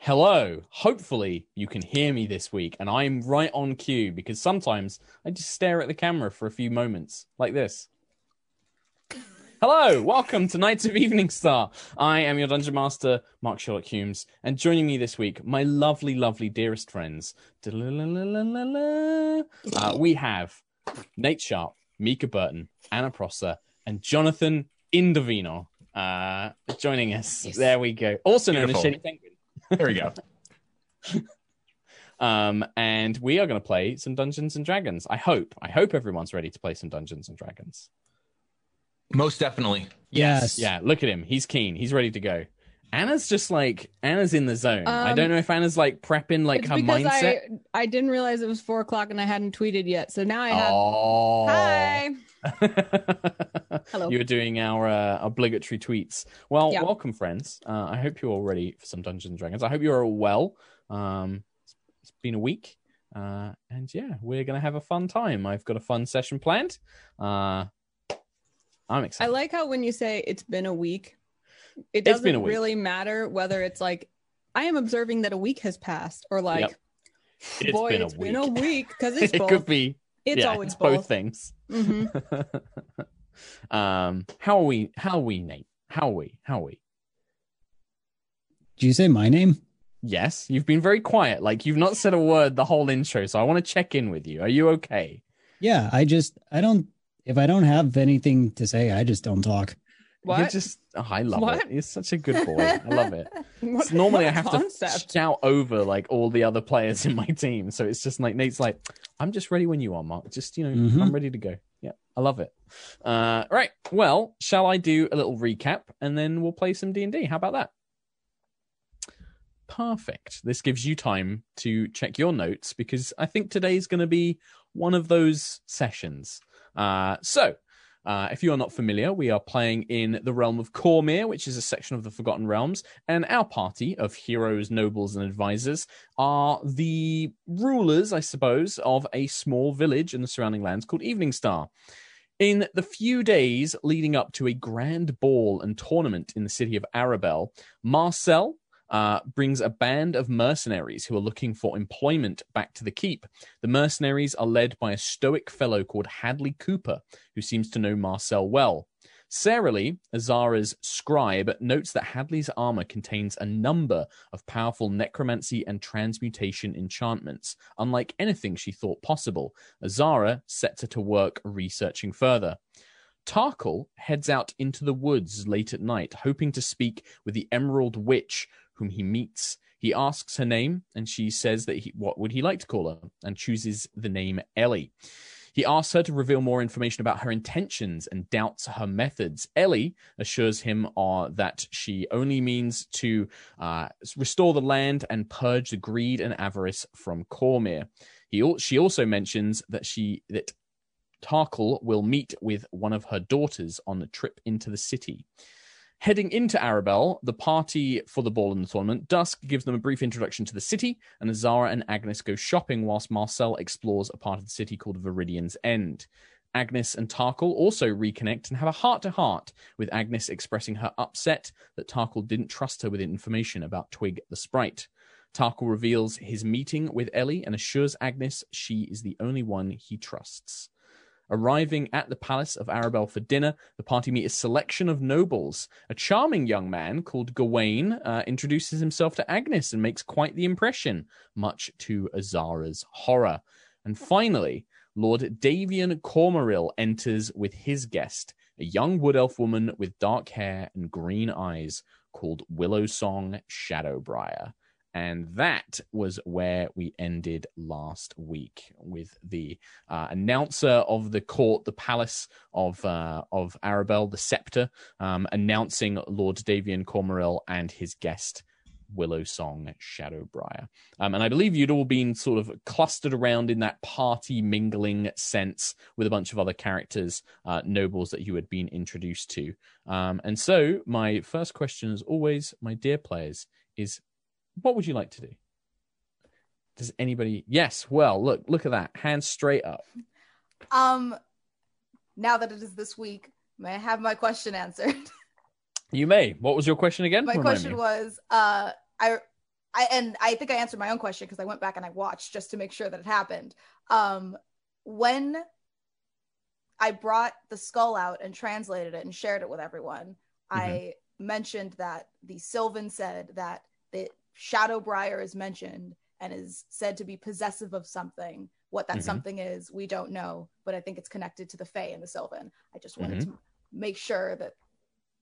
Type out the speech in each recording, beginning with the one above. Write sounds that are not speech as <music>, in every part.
Hello. Hopefully, you can hear me this week, and I'm right on cue because sometimes I just stare at the camera for a few moments, like this. Hello, welcome to Knights of Evening Star. I am your Dungeon Master, Mark Sherlock Hulmes, and joining me this week, my lovely, lovely, dearest friends. Uh, we have Nate Sharp, Mica Burton, Anna Prosser, and Jonathan Indovino uh, joining us. Yes. There we go. Also known Beautiful. as Shady Penguin. There we go. <laughs> Um, and we are going to play some Dungeons and Dragons. I hope. I hope everyone's ready to play some Dungeons and Dragons. Most definitely. Yes. Yeah, look at him. He's keen. He's ready to go. Anna's just like Anna's in the zone. I Um, don't know if Anna's like prepping like it's her because mindset. I I didn't realize it was four o'clock and I hadn't tweeted yet. So now I have. Oh. Hi. <laughs> Hello. You're doing our uh, obligatory tweets. Well, Yeah. welcome, friends. Uh, I hope you're all ready for some Dungeons and Dragons. I hope you're all well. Um, it's, it's been a week, uh, and yeah, we're gonna have a fun time. I've got a fun session planned. Uh, I'm excited. I like how when you say it's been a week, it It's been doesn't a week. really matter whether it's like I am observing that a week has passed or like Yep. It's boy, been a it's been a week. week because <laughs> it's it both. could be. it's yeah, always it's both things. hmm <laughs> um, how are we? How are we, Nate? How are we? How are we? Did you say my name? Yes, you've been very quiet. Like you've not said a word the whole intro. So I want to check in with you. Are you okay? Yeah, I just I don't if I don't have anything to say, I just don't talk. You're just. Oh, I love What? it. You're such a good boy. I love it. <laughs> What- So normally I have concept? to shout over like all the other players in my team. So it's just like Nate's like, I'm just ready when you are, Mark. Just you know, Mhm. I'm ready to go. Yeah, I love it. Uh, right. Well, shall I do a little recap and then we'll play some D and D? How about that? Perfect. This gives you time to check your notes because I think today's going to be one of those sessions. Uh, so, uh, if you are not familiar, we are playing in the realm of Cormyr, which is a section of the Forgotten Realms, and our party of heroes, nobles, and advisors are the rulers, I suppose, of a small village in the surrounding lands called Evening Star. In the few days leading up to a grand ball and tournament in the city of Arabel, Marcel uh, brings a band of mercenaries who are looking for employment back to the keep. The mercenaries are led by a stoic fellow called Hadley Cooper, who seems to know Marcel well. Sarah Lee, Azara's scribe, notes that Hadley's armor contains a number of powerful necromancy and transmutation enchantments, unlike anything she thought possible. Azara sets her to work researching further. Tarkhal heads out into the woods late at night, hoping to speak with the Emerald Witch, whom he meets. He asks her name, and she says that he, what would he like to call her, and chooses the name Ellie. He asks her to reveal more information about her intentions and doubts her methods. Ellie assures him uh, that she only means to uh, restore the land and purge the greed and avarice from Cormyr. He she also mentions that she that Tarkhal will meet with one of her daughters on the trip into the city. Heading into Arabel, the party for the ball and the tournament, Dusk gives them a brief introduction to the city, and Azara and Agnis go shopping whilst Marcel explores a part of the city called Viridian's End. Agnis and Tarkhal also reconnect and have a heart to heart, with Agnis expressing her upset that Tarkhal didn't trust her with information about Twig the Sprite. Tarkhal reveals his meeting with Ellie and assures Agnis she is the only one he trusts. Arriving at the palace of Arabel for dinner, the party meet a selection of nobles. A charming young man called Gawain uh, introduces himself to Agnis and makes quite the impression, much to Azara's horror. And finally, Lord Davian Cormoril enters with his guest, a young wood elf woman with dark hair and green eyes called Willow Song Shadowbriar. And that was where we ended last week with the uh, announcer of the court, the palace of uh, of Arabel, the scepter, um, announcing Lord Davian Cormorel and his guest Willow Song Shadowbriar. Um, and I believe you'd all been sort of clustered around in that party mingling sense with a bunch of other characters, uh, nobles that you had been introduced to. Um, and so, my first question, as always, my dear players, is what would you like to do? Does anybody? Yes. Well, look, look at that. Hands straight up. Um, now that it is this week, may I have my question answered? <laughs> You may. What was your question again? my Remind question me. was, uh, I I and I think I answered my own question because I went back and I watched just to make sure that it happened. Um, when I brought the skull out and translated it and shared it with everyone, I mentioned that the Sylvan said that the Shadowbriar is mentioned and is said to be possessive of something. What that Mhm. something is, we don't know, but I think it's connected to the Fae and the Sylvan. I just wanted to make sure that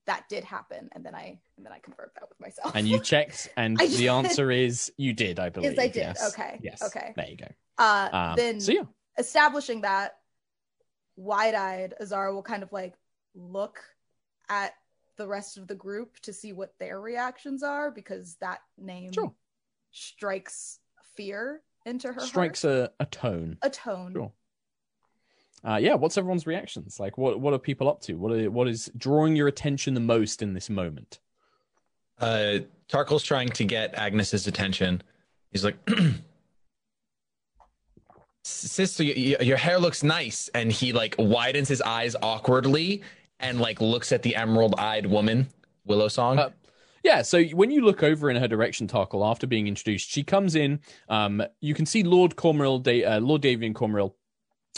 that did happen, and then I and then I confirmed that with myself. And you checked, <laughs> and the did. answer is you did, I believe. Yes, I did. Yes. Okay. Yes. Okay. There you go. uh, Um, then so yeah, establishing that wide-eyed azara will kind of like look at the rest of the group to see what their reactions are because that name Sure. strikes fear into her strikes heart. a, a tone. a tone Sure. Uh, yeah, what's everyone's reactions? Like, what what are people up to? What are, what is drawing your attention the most in this moment? Uh, Tarkhal's trying to get Agnis's attention. He's like, <clears throat> "Sister, y- y- your hair looks nice," and he like widens his eyes awkwardly and like looks at the emerald-eyed woman, Willow Song. Uh, Yeah, so when you look over in her direction, Tarkhal, after being introduced, she comes in. Um, you can see Lord Cormoril, da- uh, Lord Davian Cormoril,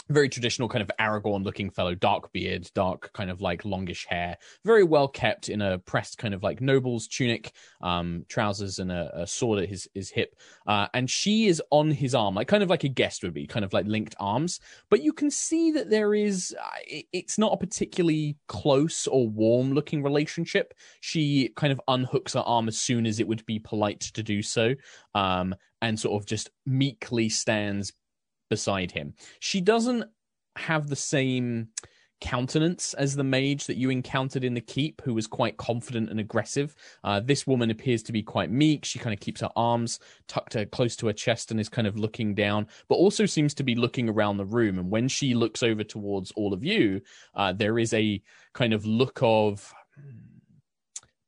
very traditional kind of Aragorn looking fellow, dark beard, dark kind of like longish hair, very well kept in a pressed kind of like noble's tunic, um, trousers and a, a sword at his, his hip. Uh, and she is on his arm, like kind of like a guest would be, kind of like linked arms. But you can see that there is, uh, it- it's not a particularly close or warm looking relationship. She kind of unhooks her arm as soon as it would be polite to do so, um, and sort of just meekly stands beside him. She doesn't have the same countenance as the mage that you encountered in the keep who was quite confident and aggressive. Uh, this woman appears to be quite meek. She kind of keeps her arms tucked her close to her chest and is kind of looking down but also seems to be looking around the room. And when she looks over towards all of you uh, there is a kind of look of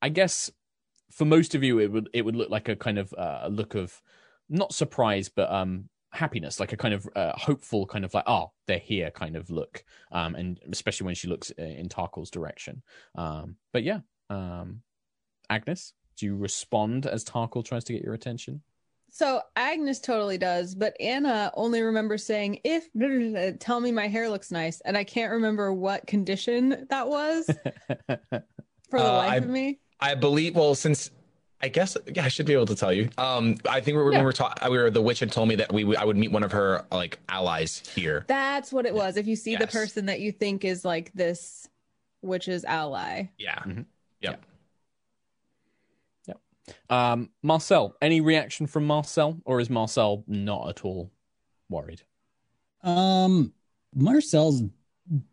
i guess for most of you it would it would look like a kind of uh, a look of not surprise but um happiness like a kind of uh, hopeful kind of like oh they're here kind of look um and especially when she looks uh, in Tarkhal's direction um but yeah um Agnis do you respond as Tarkhal tries to get your attention So Agnis totally does, but Anna only remembers saying, "If <laughs> tell me my hair looks nice," and I can't remember what condition that was <laughs> for the Uh, life I- of me. I believe. Well, since I guess yeah, I should be able to tell you. Um, I think we were, Yeah. we were talking, we were the witch had told me that we I would meet one of her like allies here. That's what it was. If you see the person that you think is like this witch's ally, Yeah. Mhm. Yep. um Marcel any reaction from Marcel or is Marcel not at all worried Um, Marcel's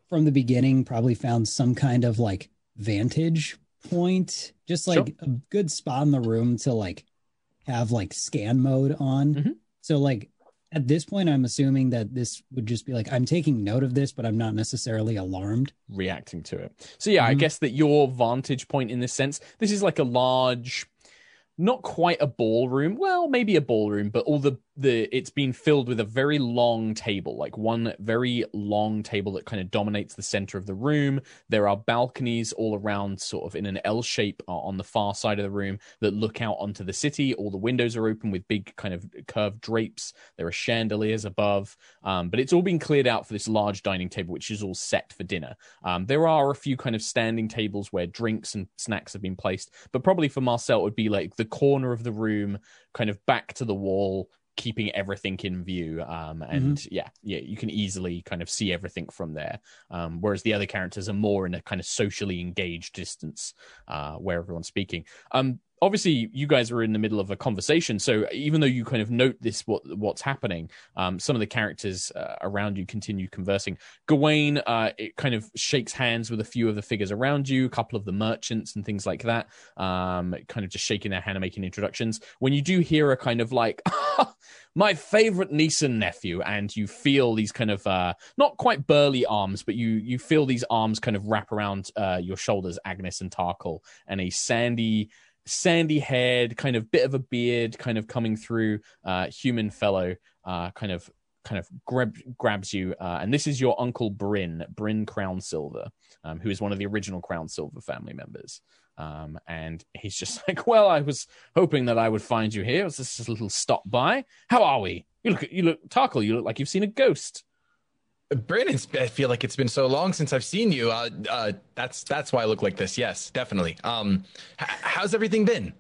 from the beginning probably found some kind of like vantage point, just like Sure. a good spot in the room to like have like scan mode on. Mhm. So like at this point, I'm assuming that this would just be like I'm taking note of this, but I'm not necessarily alarmed. reacting to it. So yeah, I Mhm. guess that your vantage point in this sense, this is like a large not quite a ballroom. Well, maybe a ballroom, but all the the it's been filled with a very long table, like one very long table that kind of dominates the center of the room. There are balconies all around, sort of in an L shape uh, on the far side of the room that look out onto the city. All the windows are open with big kind of curved drapes. There are chandeliers above, um, but it's all been cleared out for this large dining table, which is all set for dinner. Um, there are a few kind of standing tables where drinks and snacks have been placed, but probably for Marcel, it would be like the corner of the room, kind of back to the wall, keeping everything in view. Um, and yeah, yeah, you can easily kind of see everything from there. Um, whereas the other characters are more in a kind of socially engaged distance uh, where everyone's speaking. Um, obviously, you guys are in the middle of a conversation, so even though you kind of note this, what what's happening, um, some of the characters uh, around you continue conversing. Gawain, uh, it kind of shakes hands with a few of the figures around you, a couple of the merchants and things like that, um, kind of just shaking their hand and making introductions. When you do hear a kind of like, <laughs> my favorite niece and nephew, and you feel these kind of uh, not quite burly arms, but you you feel these arms kind of wrap around uh, your shoulders, Agnis and Tarkhal, and a sandy sandy haired kind of bit of a beard kind of coming through uh human fellow uh kind of kind of grab, grabs you uh, and this is your uncle Brin Brin crown silver um, who is one of the original Crownsilver family members Um, and he's just <laughs> like, "Well, I was hoping that I would find you here. It was just a little stop by. How are we? You look, you look, Tarkhal. You look like you've seen a ghost." Brandon, I feel like it's been so long since I've seen you. Uh, uh, that's that's why I look like this. Yes, definitely. Um, h- how's everything been?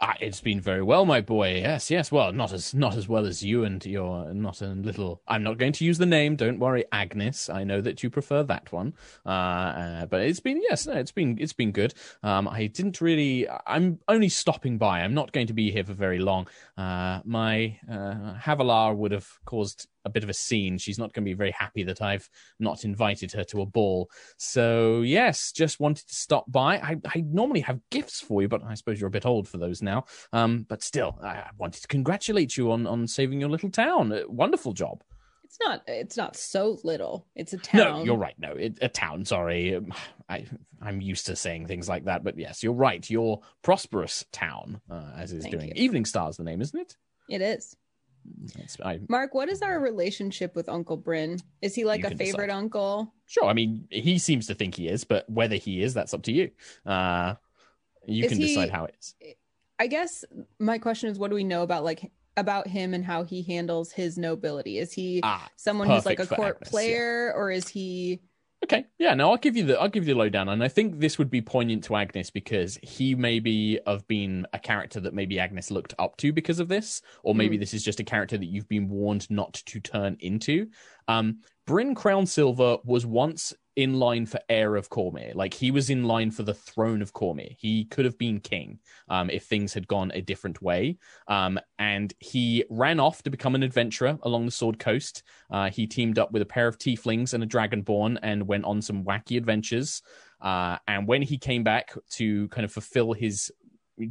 Ah, it's been very well, my boy. Yes, yes. Well, not as not as well as you and your not a little. I'm not going to use the name. Don't worry, Agnis. I know that you prefer that one. Uh, uh, but it's been yes, no, it's been it's been good. Um, I didn't really. I'm only stopping by. I'm not going to be here for very long. Uh, my uh, Havilar would have caused a bit of a scene. She's not going to be very happy that I've not invited her to a ball. So yes, just wanted to stop by. I, I normally have gifts for you, but I suppose you're a bit old for those now. Um, but still, I, I wanted to congratulate you on on saving your little town. Uh, wonderful job. It's not. It's not so little. It's a town. No, you're right. No, it, a town. Sorry, Um, I I'm used to saying things like that, but yes, you're right. Your prosperous town, uh, as is Thank doing. you. Evening Star's the name, isn't it? It is. I, Mark, what is our relationship with Uncle Brin? Is he like a favorite decide. uncle? Sure. I mean, he seems to think he is, but whether he is, that's up to you. Uh, you Is can he- decide how it is. I guess my question is, what do we know about like about him and how he handles his nobility? Is he Ah, someone who's like a court Agnis, yeah. player, or is he? Okay. Yeah. No, I'll give you the I'll give you the lowdown, and I think this would be poignant to Agnis because he maybe have been a character that maybe Agnis looked up to because of this, or maybe this is just a character that you've been warned not to turn into. Um, Brin Crown Silver was once in line for heir of Cormyr. Like he was in line for the throne of Cormyr. He could have been king um, if things had gone a different way. Um, and he ran off to become an adventurer along the Sword Coast. Uh, he teamed up with a pair of tieflings and a dragonborn and went on some wacky adventures. Uh, and when he came back to kind of fulfill his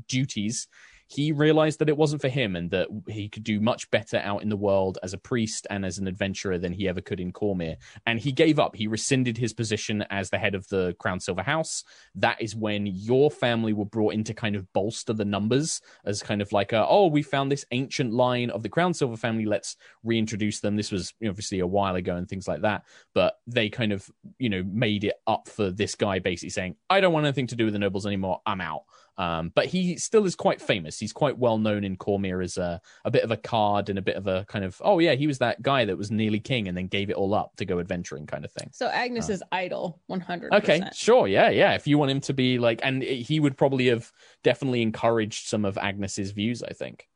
duties, he realized that it wasn't for him and that he could do much better out in the world as a priest and as an adventurer than he ever could in Cormyr. And he gave up. He rescinded his position as the head of the Crownsilver House. That is when your family were brought in to kind of bolster the numbers as kind of like, a, oh, we found this ancient line of the Crownsilver family. Let's reintroduce them. This was obviously a while ago and things like that. But they kind of, you know, made it up for this guy basically saying, I don't want anything to do with the nobles anymore. I'm out. Um, but he still is quite famous. He's quite well known in Cormyr as a, a bit of a card and a bit of a kind of, oh, yeah, he was that guy that was nearly king and then gave it all up to go adventuring kind of thing. So Agnis Uh. is idol, one hundred. Okay, sure. Yeah, yeah. If you want him to be like, and he would probably have definitely encouraged some of Agnis's views, I think.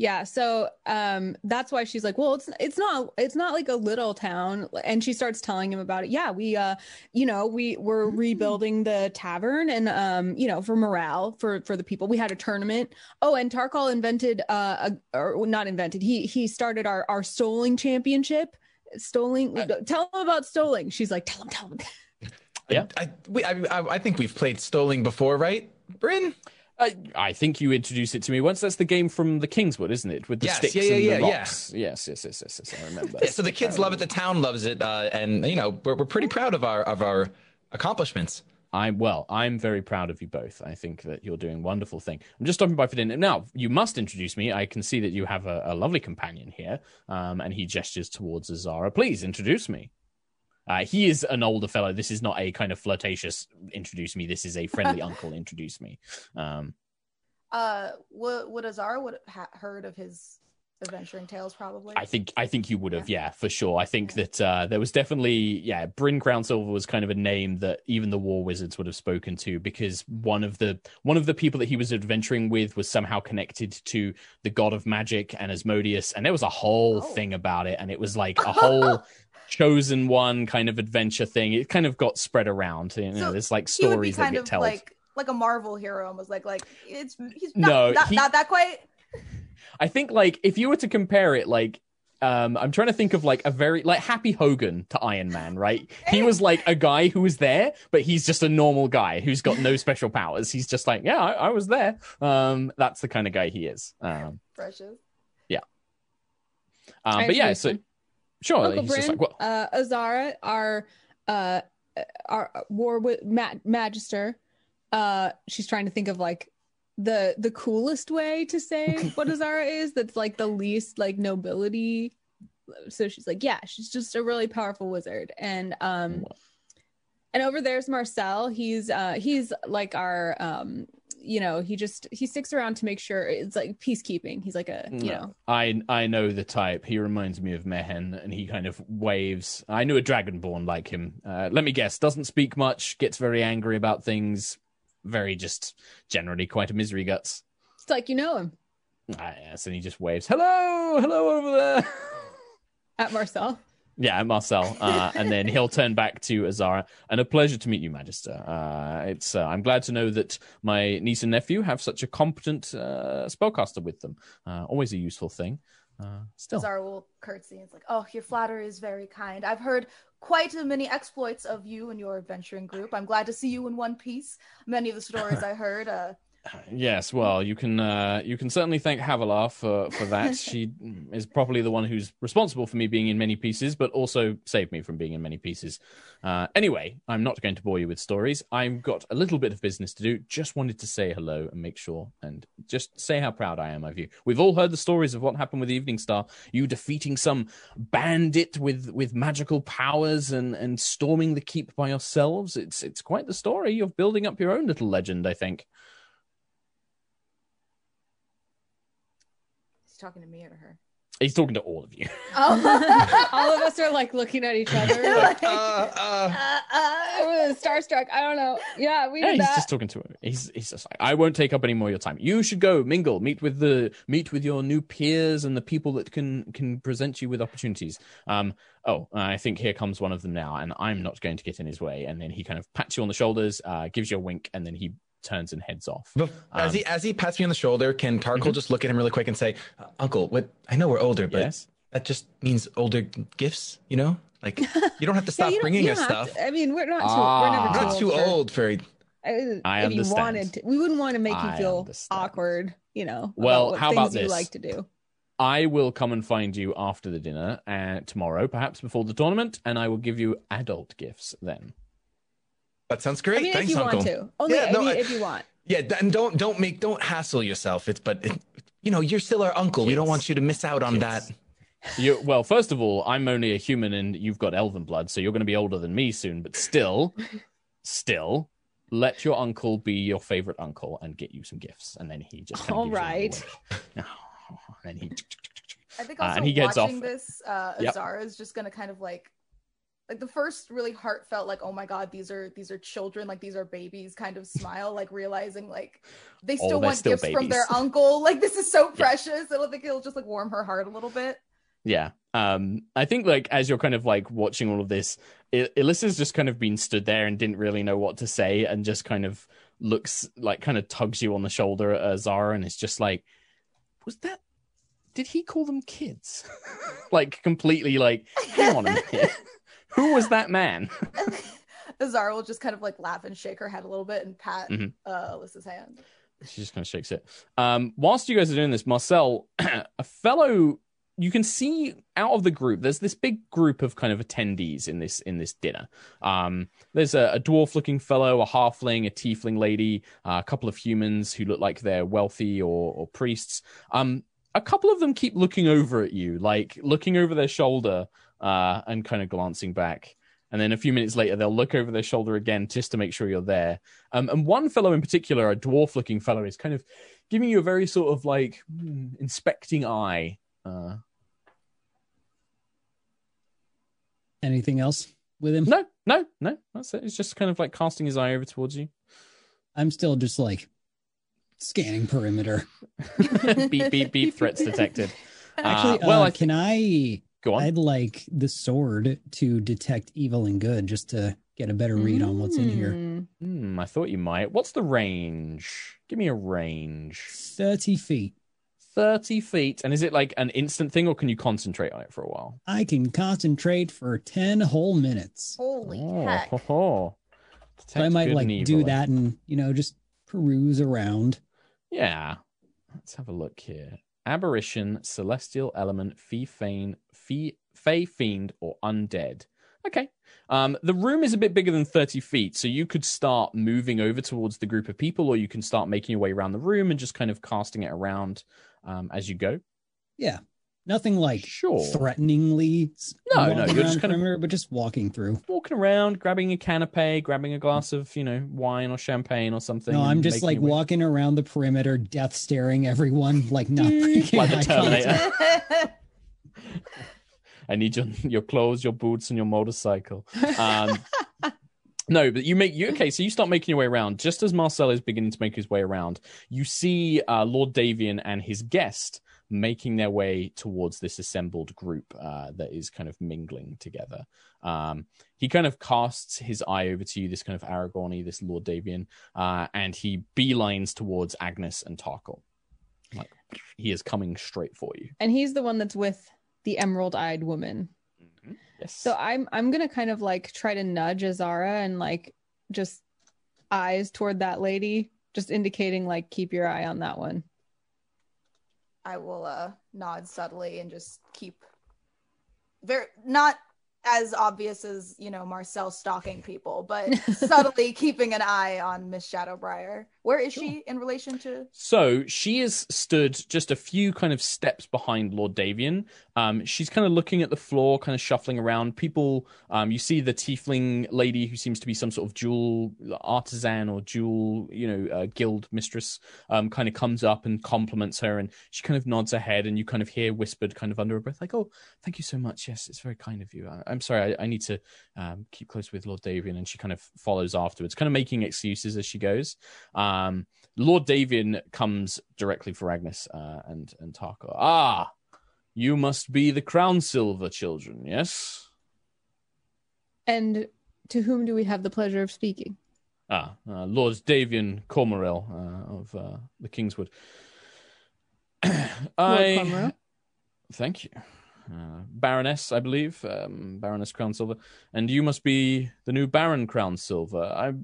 Yeah, so um that's why she's like, well, it's it's not it's not like a little town and she starts telling him about it. Yeah, we uh you know, we we're Mm. rebuilding the tavern and um you know, for morale for for the people. We had a tournament. Oh, and Tarkhal invented uh a, or not invented. He he started our our stoling championship. Stoling Uh, tell him about stoling. She's like, tell him, tell him. Yeah. I, we, I, I I think we've played Stoling before, right, Brin? I, I think you introduced it to me once. That's the game from the Kingswood, isn't it? With the Yes, sticks yeah, yeah, and yeah, the yeah. Yes, yes, yes, yes, yes. I remember. Yeah, so the kids love it. The town loves it, uh, and you know we're, we're pretty proud of our of our accomplishments. I'm well. I'm very proud of you both. I think that you're doing a wonderful thing. I'm just stopping by for dinner now. You must introduce me. I can see that you have a, a lovely companion here, um, and he gestures towards Azara. Please introduce me. Uh, he is an older fellow. This is not a kind of flirtatious introduce me. This is a friendly <laughs> uncle introduce me. Um, Uh, would would Azara would ha- heard of his adventuring tales probably? I think I think you would have, yeah, for sure. I think that uh, there was definitely, yeah, Brin Crown Silver was kind of a name that even the War Wizards would have spoken to because one of the one of the people that he was adventuring with was somehow connected to the god of magic and Asmodeus, and there was a whole Oh. thing about it, and it was like a <laughs> whole chosen one kind of adventure thing. It kind of got spread around. You know, So there's like he would be stories that kind get of told. like like a Marvel hero, almost like like it's he's No, not not, he- not that quite. I think like if you were to compare it, like um, I'm trying to think of like a very like Happy Hogan to Iron Man, right? He was like a guy who was there, but he's just a normal guy who's got no special powers. He's just like, yeah, I, I was there. Um, that's the kind of guy he is. Um, Precious. Yeah. Um, I but yeah, so him. Sure, Uncle he's just Brin, like, well, uh, Azara, our uh, our war with ma- magister. Uh, she's trying to think of like the the coolest way to say <laughs> what Azara is. That's like the least like nobility. So she's like, yeah, she's just a really powerful wizard, and um, And over there's Marcel. He's uh he's like our um you know, he just he sticks around to make sure it's like peacekeeping. He's like a you No. know I I know the type. He reminds me of Mehen, and he kind of waves. I knew a dragonborn like him. Uh, let me guess. Doesn't speak much. Gets very angry about things. Very just generally quite a misery guts. it's like you know him Ah, yes, and he just waves. Hello, hello over there. <laughs> at Marcel. Yeah, Marcel, uh, and then he'll turn back to Azara. And a pleasure to meet you, Magister. Uh, it's uh, I'm glad to know that my niece and nephew have such a competent uh, spellcaster with them. Uh, always a useful thing. Uh, still, Zara will curtsy. It's like, oh, your flattery is very kind. I've heard quite a many exploits of you and your adventuring group. I'm glad to see you in one piece. Many of the stories <laughs> I heard, uh, yes. Well, you can uh, you can certainly thank Havilar for for that. <laughs> she is probably the one who's responsible for me being in many pieces, but also saved me from being in many pieces. Uh, anyway, I'm not going to bore you with stories. I've got a little bit of business to do. Just wanted to say hello and make sure, and just say how proud I am of you. We've all heard the stories of what happened with Evening Star. You defeating some bandit with with magical powers and and storming the keep by yourselves. It's it's quite the story of building up your own little legend. I think. Talking to me or her. He's talking to all of you. <laughs> Oh, <laughs> All of us are like looking at each other. Like, Uh, uh, <laughs> uh, uh. Starstruck. I don't know. Yeah, we Yeah, did he's that. just talking to him. He's he's just like, I won't take up any more of your time. You should go mingle, meet with the meet with your new peers and the people that can can present you with opportunities. Um. Oh, I think here comes one of them now, and I'm not going to get in his way. And then he kind of pats you on the shoulders, uh, gives you a wink, and then he turns and heads off. Bef- as Um, he as he pats me on the shoulder, can Tarkhal Mhm. just look at him really quick and say, "Uh, "Uncle, what? I know we're older, but yes. that just means older gifts, you know? Like you don't have to <laughs> stop you don't- bringing us stuff. to- I mean, we're not too. Ah. we're never We're not too for- old for Uh, I if understand. you wanted to, we wouldn't want to make you I feel understand. awkward. You know. Well, about what how things about you this? like to do? I will come and find you after the dinner uh, tomorrow, perhaps before the tournament, and I will give you adult gifts then. That sounds great. I mean, Thanks, if you Uncle. want to, only Yeah, I mean, I- if you want. Yeah, and don't don't make don't hassle yourself. It's but it, you know you're still our uncle. We don't want you to miss out on Kids. that. You, well, first of all, I'm only a human and you've got elven blood, so you're going to be older than me soon. But still, still, let your uncle be your favorite uncle and get you some gifts, and then he just kind of All gives you right. <laughs> and he I think Uh, also and he gets watching off- this, uh, Yep. Azara is just gonna kind of like, like the first really heartfelt, like, oh my god, these are these are children, like these are babies, kind of smile, like realizing like they Oh, still they're want still gifts from their <laughs> uncle. Like this is so precious. I don't think it'll just like warm her heart a little bit. Yeah. Um, I think like as you're kind of like watching all of this, I- Alyssa's just kind of been stood there and didn't really know what to say and just kind of looks like kind of tugs you on the shoulder at uh, Zara and it's just like, was that? Did he call them kids? <laughs> like completely like, hang on <laughs> a minute. Who was that man? <laughs> <laughs> Azara will just kind of like laugh and shake her head a little bit and pat Mhm. uh, Alyssa's hand. She just kind of shakes it. Um, whilst you guys are doing this, Marcel, <clears throat> a fellow, you can see out of the group. There's this big group of kind of attendees in this in this dinner. Um, there's a, a dwarf-looking fellow, a halfling, a tiefling lady, uh, a couple of humans who look like they're wealthy or, or priests. Um, a couple of them keep looking over at you, like looking over their shoulder uh, and kind of glancing back. And then a few minutes later, they'll look over their shoulder again just to make sure you're there. Um, and one fellow in particular, a dwarf looking fellow, is kind of giving you a very sort of like hmm, inspecting eye. Uh, Anything else with him? no, no, no. That's it. He's just kind of like casting his eye over towards you. I'm still just like scanning perimeter. <laughs> beep, beep, beep. Threats detected. Actually, Uh, well, uh, I can I? Go on. I'd like the sword to detect evil and good, just to get a better read on what's in here. Mm. I thought you might. What's the range? Give me a range. Thirty feet. 30 feet. And is it like an instant thing or can you concentrate on it for a while? I can concentrate for ten whole minutes. Holy oh, heck! ho, ho. So I might like and do that and you know just peruse around. Yeah. Let's have a look here. Aberration, celestial element, fee feign, fee, fey fiend, or undead. Okay. Um, the room is a bit bigger than 30 feet, so you could start moving over towards the group of people, or you can start making your way around the room and just kind of casting it around um, as you go. Yeah, Nothing like Sure. threateningly. s- No, no, you're just kind of- but just walking through. Walking around, grabbing a canapé, grabbing a glass of, you know, wine or champagne or something. No, I'm just like your way- walking around the perimeter, death staring everyone, like <laughs> not Like the <laughs> Terminator. <laughs> I need your <laughs> your clothes, your boots, and your motorcycle. Um, <laughs> no, but you make you okay. So you start making your way around. Just as Marcel is beginning to make his way around, you see uh, Lord Davian and his guest making their way towards this assembled group uh, that is kind of mingling together. Um, he kind of casts his eye over to you, this kind of Aragorny, this Lord Davian, uh, and he beelines towards Agnis and Tarkhal. Like he is coming straight for you. And he's the one that's with the emerald-eyed woman. Yes. So I'm I'm gonna kind of like try to nudge Azara and like just eyes toward that lady, just indicating like keep your eye on that one. I will uh nod subtly and just keep very not as obvious as you know Marcel stalking people, but <laughs> subtly keeping an eye on Miss Shadowbriar. Where is she in relation to? So she is stood just a few kind of steps behind Lord Davian. Um, she's kind of looking at the floor, kind of shuffling around. People, um, you see the tiefling lady who seems to be some sort of jewel artisan or jewel, you know, uh, guild mistress, um, kind of comes up and compliments her, and she kind of nods her head, and you kind of hear whispered, kind of under her breath, like, "Oh, thank you so much. Yes, it's very kind of you. I- I'm sorry, I, I need to um, keep close with Lord Davian," and she kind of follows afterwards, kind of making excuses as she goes. Um, Lord Davian comes directly for Agnis uh, and and Tarko. Ah, you must be the Crownsilver children, yes? And to whom do we have the pleasure of speaking? Ah, uh, Lord Davian Cormorel uh, of uh, the Kingswood. Lord I Cormorel? thank you, uh, Baroness, I believe, um, Baroness Crownsilver, and you must be the new Baron Crownsilver. I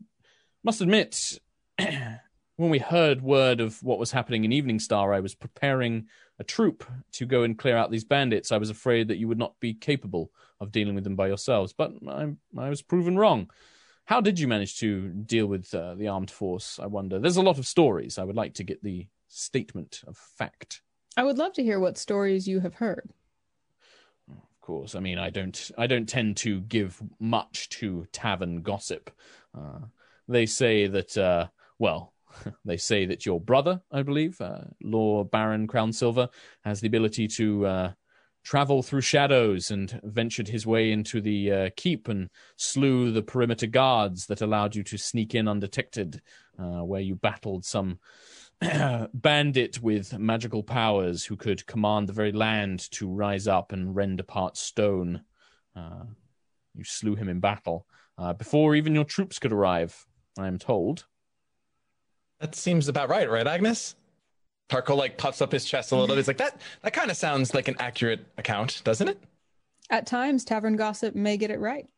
must admit, <clears throat> when we heard word of what was happening in Evening Star, I was preparing a troop to go and clear out these bandits. I was afraid that you would not be capable of dealing with them by yourselves, but I, I was proven wrong. How did you manage to deal with uh, the armed force? I wonder. There's a lot of stories. I would like to get the statement of fact. I would love to hear what stories you have heard. Of course, I mean I don't. I don't tend to give much to tavern gossip. Uh, they say that. Uh, well, <laughs> they say that your brother, I believe, uh, Lord Baron Crownsilver, has the ability to uh, travel through shadows and ventured his way into the uh, keep and slew the perimeter guards that allowed you to sneak in undetected, uh, where you battled some <clears throat> bandit with magical powers who could command the very land to rise up and rend apart stone. Uh, you slew him in battle uh, before even your troops could arrive, I am told. That seems about right, right, Agnis? Tarko like puffs up his chest a little bit. He's like, that that kind of sounds like an accurate account, doesn't it? At times, tavern gossip may get it right.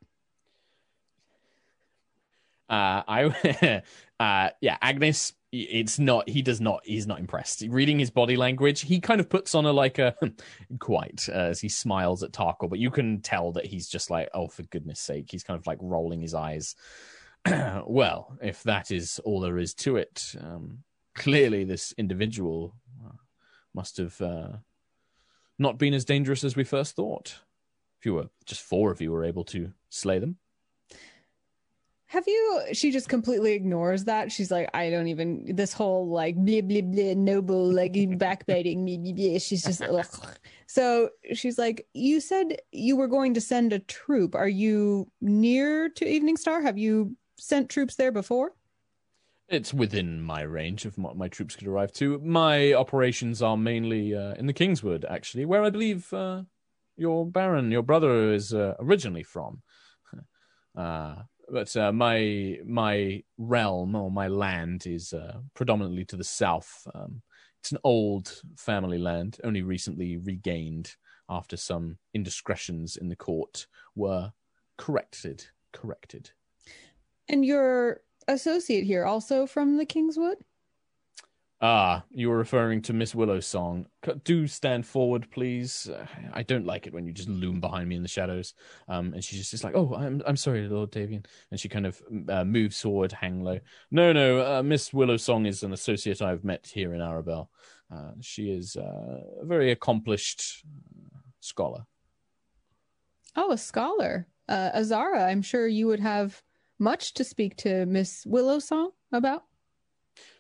Uh, I, <laughs> uh, yeah, Agnis. It's not. He does not. He's not impressed. Reading his body language, he kind of puts on a like a <laughs> quite uh, as he smiles at Tarko, but you can tell that he's just like, oh, for goodness sake. He's kind of like rolling his eyes. <clears throat> well, if that is all there is to it, um, clearly this individual uh, must have uh, not been as dangerous as we first thought. If you were just four of you were able to slay them. Have you? She just completely ignores that. She's like, I don't even. This whole like blah blah blah noble like backbiting me. Blah, blah. She's just. ugh. So she's like, you said you were going to send a troop. Are you near to Evening Star? Have you sent troops there before? It's within my range of what my troops could arrive to. My operations are mainly uh, in the Kingswood, actually, where I believe uh, your Baron, your brother, is uh, originally from. <laughs> Uh, but uh, my my realm or my land is uh, predominantly to the south. Um, it's an old family land, only recently regained after some indiscretions in the court were corrected. Corrected. And your associate here, also from the Kingswood? Ah, you were referring to Miss Willow's song. Do stand forward, please. Uh, I don't like it when you just loom behind me in the shadows. Um, and she's just, just like, "Oh, I'm I'm sorry, Lord Davian." And she kind of uh, moves forward, hang low. No, no, uh, Miss Willow's song is an associate I've met here in Arabel. Uh, she is uh, a very accomplished scholar. Oh, a scholar. Uh, Azara, I'm sure you would have much to speak to Miss Willow Song about.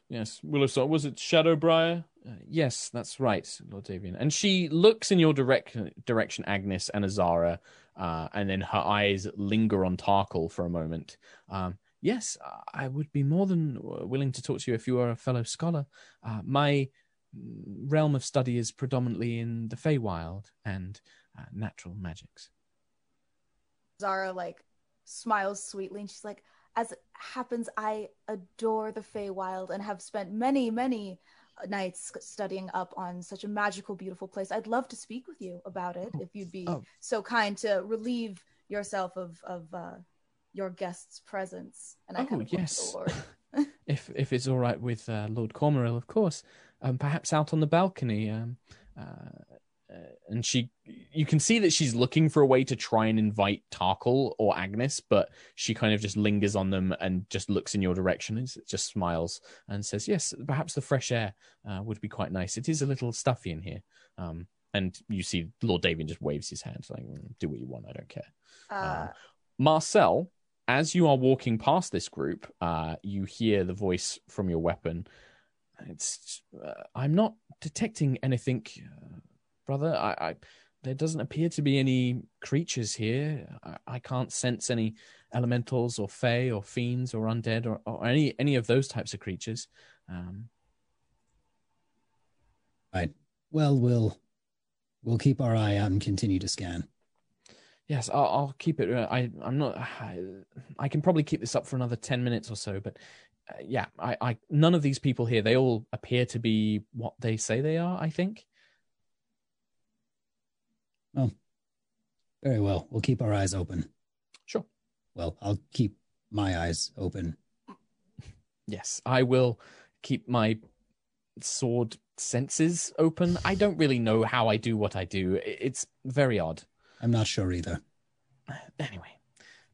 Yes, Willow Song. Was it Shadowbriar? Uh, yes, that's right, Lord Davian. And she looks in your direct direction, Agnis and Azara, uh, and then her eyes linger on Tarkhal for a moment. Um, yes, I would be more than willing to talk to you if you are a fellow scholar. Uh, my realm of study is predominantly in the Feywild and uh, natural magics. Zara like smiles sweetly and she's like, as it happens, I adore the Feywild and have spent many, many nights studying up on such a magical, beautiful place. I'd love to speak with you about it if you'd be Oh. so kind to relieve yourself of of uh, your guest's presence. And I Oh, kind of yes. <laughs> if if it's all right with uh, Lord Cormoril, of course. Um, perhaps out on the balcony. Um, uh, uh, and she, you can see that she's looking for a way to try and invite Tarkhal or Agnis, but she kind of just lingers on them and just looks in your direction and just smiles and says, "Yes, perhaps the fresh air uh, would be quite nice. It is a little stuffy in here." Um, and you see Lord Davian just waves his hand, like, "Mm, "Do what you want. I don't care." Uh, Marcel, as you are walking past this group, uh, you hear the voice from your weapon. It's uh, I'm not detecting anything, uh, brother. I, I there doesn't appear to be any creatures here. I, I can't sense any elementals or fey or fiends or undead or, or any any of those types of creatures. Um, right. Well, we'll we'll keep our eye out and continue to scan. Yes, I'll, I'll keep it. uh, I I'm not. I, I can probably keep this up for another ten minutes or so, but uh, yeah, I, I none of these people here. They all appear to be what they say they are. I think. Very well. We'll keep our eyes open. Sure. Well, I'll keep my eyes open. Yes, I will keep my sword senses open. I don't really know how I do what I do. It's very odd. I'm not sure either. Anyway,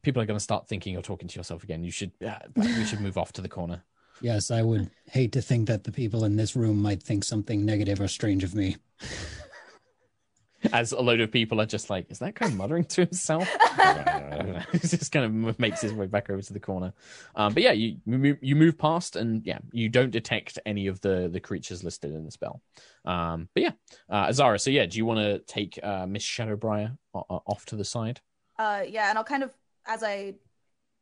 people are going to start thinking you're talking to yourself again. You should. Uh, we should move off to the corner. <laughs> Yes, I would hate to think that the people in this room might think something negative or strange of me. <laughs> as a load of people are just like, is that guy muttering to himself? <laughs> he <laughs> just kind of makes his way back over to the corner. Um, but yeah, you you move, past, and yeah, you don't detect any of the the creatures listed in the spell. Um, but yeah, uh, Azara. So yeah, do you want to take uh, Miss Shadowbriar o- o- off to the side? uh, yeah, and I'll kind of as I,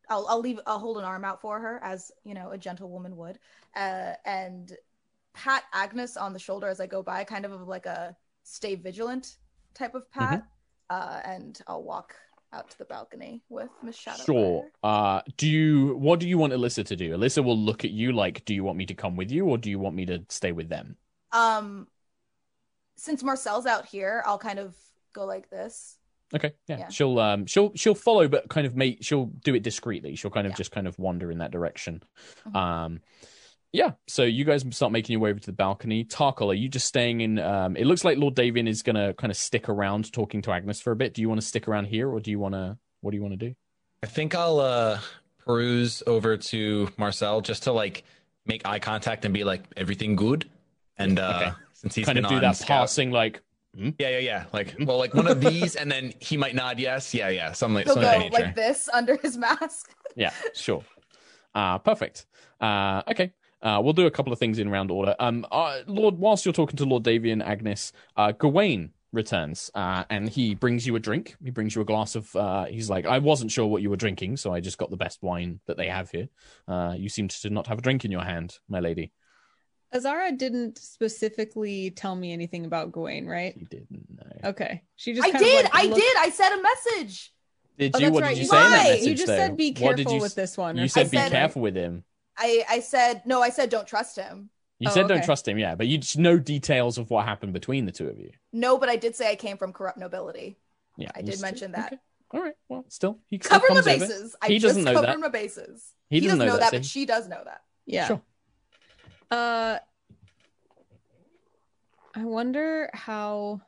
I'll I'll leave I'll hold an arm out for her as you know a gentlewoman would, uh, and pat Agnis on the shoulder as I go by, kind of like a stay vigilant type of pat, uh, and I'll walk out to the balcony with Miss Shadow. Sure. Uh, do you? What do you want Alyssa to do? Alyssa will look at you like, do you want me to come with you, or do you want me to stay with them? Um, since Marcel's out here, I'll kind of go like this. Okay, yeah. Yeah. She'll um she'll she'll follow but kind of make she'll do it discreetly. She'll kind of Yeah. just kind of wander in that direction. Mhm. Um yeah, so you guys start making your way over to the balcony. Tarkhal, are you just staying in um it looks like Lord Davian is gonna kind of stick around talking to Agnis for a bit. Do you want to stick around here or do you wanna what do you want to do? I think I'll uh peruse over to Marcel just to like make eye contact and be like everything good. And uh Okay. since he's kind been of do on that scout- passing like Yeah, yeah, yeah. Like well, like one of <laughs> these, and then he might nod yes. Yeah, yeah. Something like He'll something go like this <laughs> under his mask. Yeah, sure. Uh perfect. Uh okay. Uh, we'll do a couple of things in round order. Um, uh, Lord, whilst you're talking to Lord Davian, Agnis, uh, Gawain returns, uh, and he brings you a drink. He brings you a glass of. Uh, he's like, I wasn't sure what you were drinking, so I just got the best wine that they have here. Uh, you seem to not have a drink in your hand, my lady. Azara didn't specifically tell me anything about Gawain, right? You didn't know. Okay. She just I kind of, did. like, I looked- did. I said a message. Did Oh, you? that's What right. did you You say in that message? You just though? said be What did careful you with this one. You said be I said- careful with him. I I said no. I said don't trust him. You Oh, said don't trust him, yeah, but you just know details of what happened between the two of you. No, but I did say I came from corrupt nobility. Yeah, I did still- mention that. okay. All right, well, still, he still Cover my comes over. bases. I He just doesn't know covered that. my bases. He He, doesn't doesn't know know that, that, see? but she does know that. Yeah. Sure. Uh, I wonder how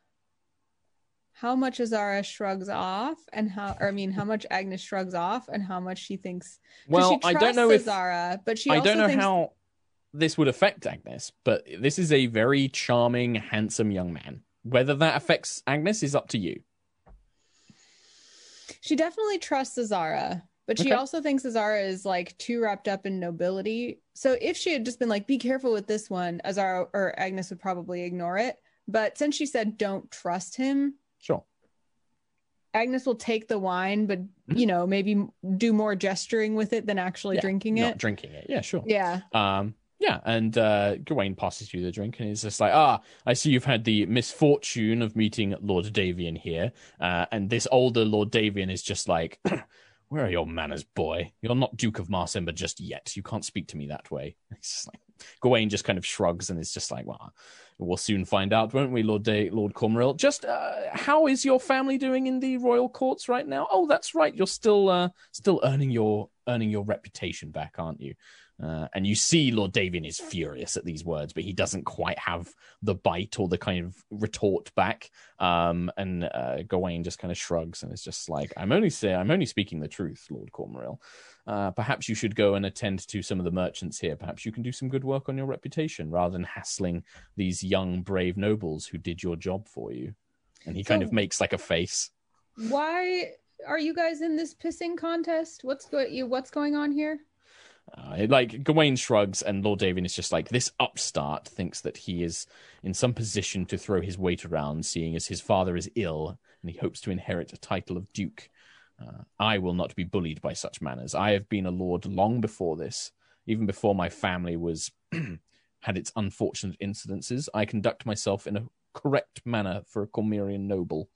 how much Azara shrugs off, and how, or I mean, how much Agnis shrugs off, and how much she thinks. Well, she I don't know trusts if Azara, but she I also don't know thinks, how this would affect Agnis, but this is a very charming, handsome young man. whether that affects Agnis is up to you. She definitely trusts Azara, but she Okay. also thinks Azara is like too wrapped up in nobility. So if she had just been like, be careful with this one, Azara or Agnis would probably ignore it. But since she said don't trust him, Sure. Agnis will take the wine, but you know, maybe do more gesturing with it than actually Yeah, drinking Not it. drinking it. Yeah, sure. yeah. Um, yeah, and uh, Gawain passes you the drink, and he's just like, "Ah, I see you've had the misfortune of meeting Lord Davian here." Uh, and this older Lord Davian is just like, <clears throat> "Where are your manners, boy? You're not Duke of Marsember just yet. You can't speak to me that way." <laughs> It's just like Gawain just kind of shrugs and is just like, "Well, we'll soon find out, won't we, Lord da- Lord Cormaeril? Just uh, how is your family doing in the royal courts right now? Oh, that's right, you're still uh, still earning your earning your reputation back, aren't you?" Uh, and you see Lord Davian is furious at these words, but he doesn't quite have the bite or the kind of retort back. Um, and uh, Gawain just kind of shrugs and is just like, "I'm only say I'm only speaking the truth, Lord Cormaeril. Uh, perhaps you should go and attend to some of the merchants here. Perhaps you can do some good work on your reputation rather than hassling these young brave nobles who did your job for you." And he kind of makes like a face. Why are you guys in this pissing contest? What's go- you what's going on here? Uh, like Gawain shrugs, and Lord Davian is just like this upstart thinks that he is in some position to throw his weight around, seeing as his father is ill and he hopes to inherit a title of duke. Uh, I will not be bullied by such manners. I have been a lord long before this, even before my family was <clears throat> had its unfortunate incidences. I conduct myself in a correct manner for a Cormyrian noble.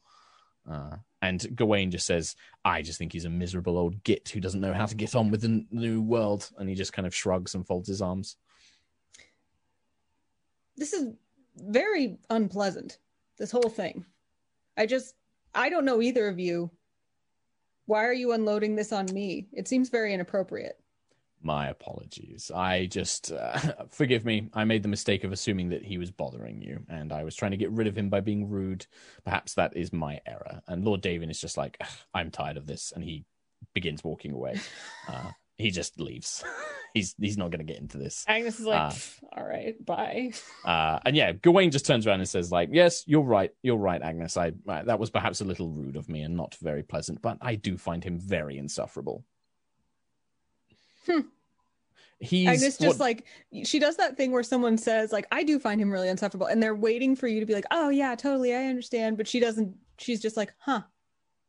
Uh, and Gawain just says, I just think he's a miserable old git who doesn't know how to get on with the new world. And he just kind of shrugs and folds his arms. This is very unpleasant. This whole thing. I just I don't know either of you. Why are you unloading this on me? It seems very inappropriate. My apologies. I just, uh, <laughs> forgive me. I made the mistake of assuming that he was bothering you, and I was trying to get rid of him by being rude. Perhaps that is my error. And Lord Davian is just like, I'm tired of this. And he begins walking away. <laughs> Uh, he just leaves. <laughs> he's he's not going to get into this. Agnis is like. "Pff, all right, bye. <laughs> Uh, and yeah, Gawain just turns around and says, like, yes, you're right. You're right, Agnis. I, I that was perhaps a little rude of me and not very pleasant, but I do find him very insufferable. Hmm. He's Agnis just what- like she does that thing where someone says like I do find him really insufferable and they're waiting for you to be like oh yeah totally I understand but she doesn't she's just like huh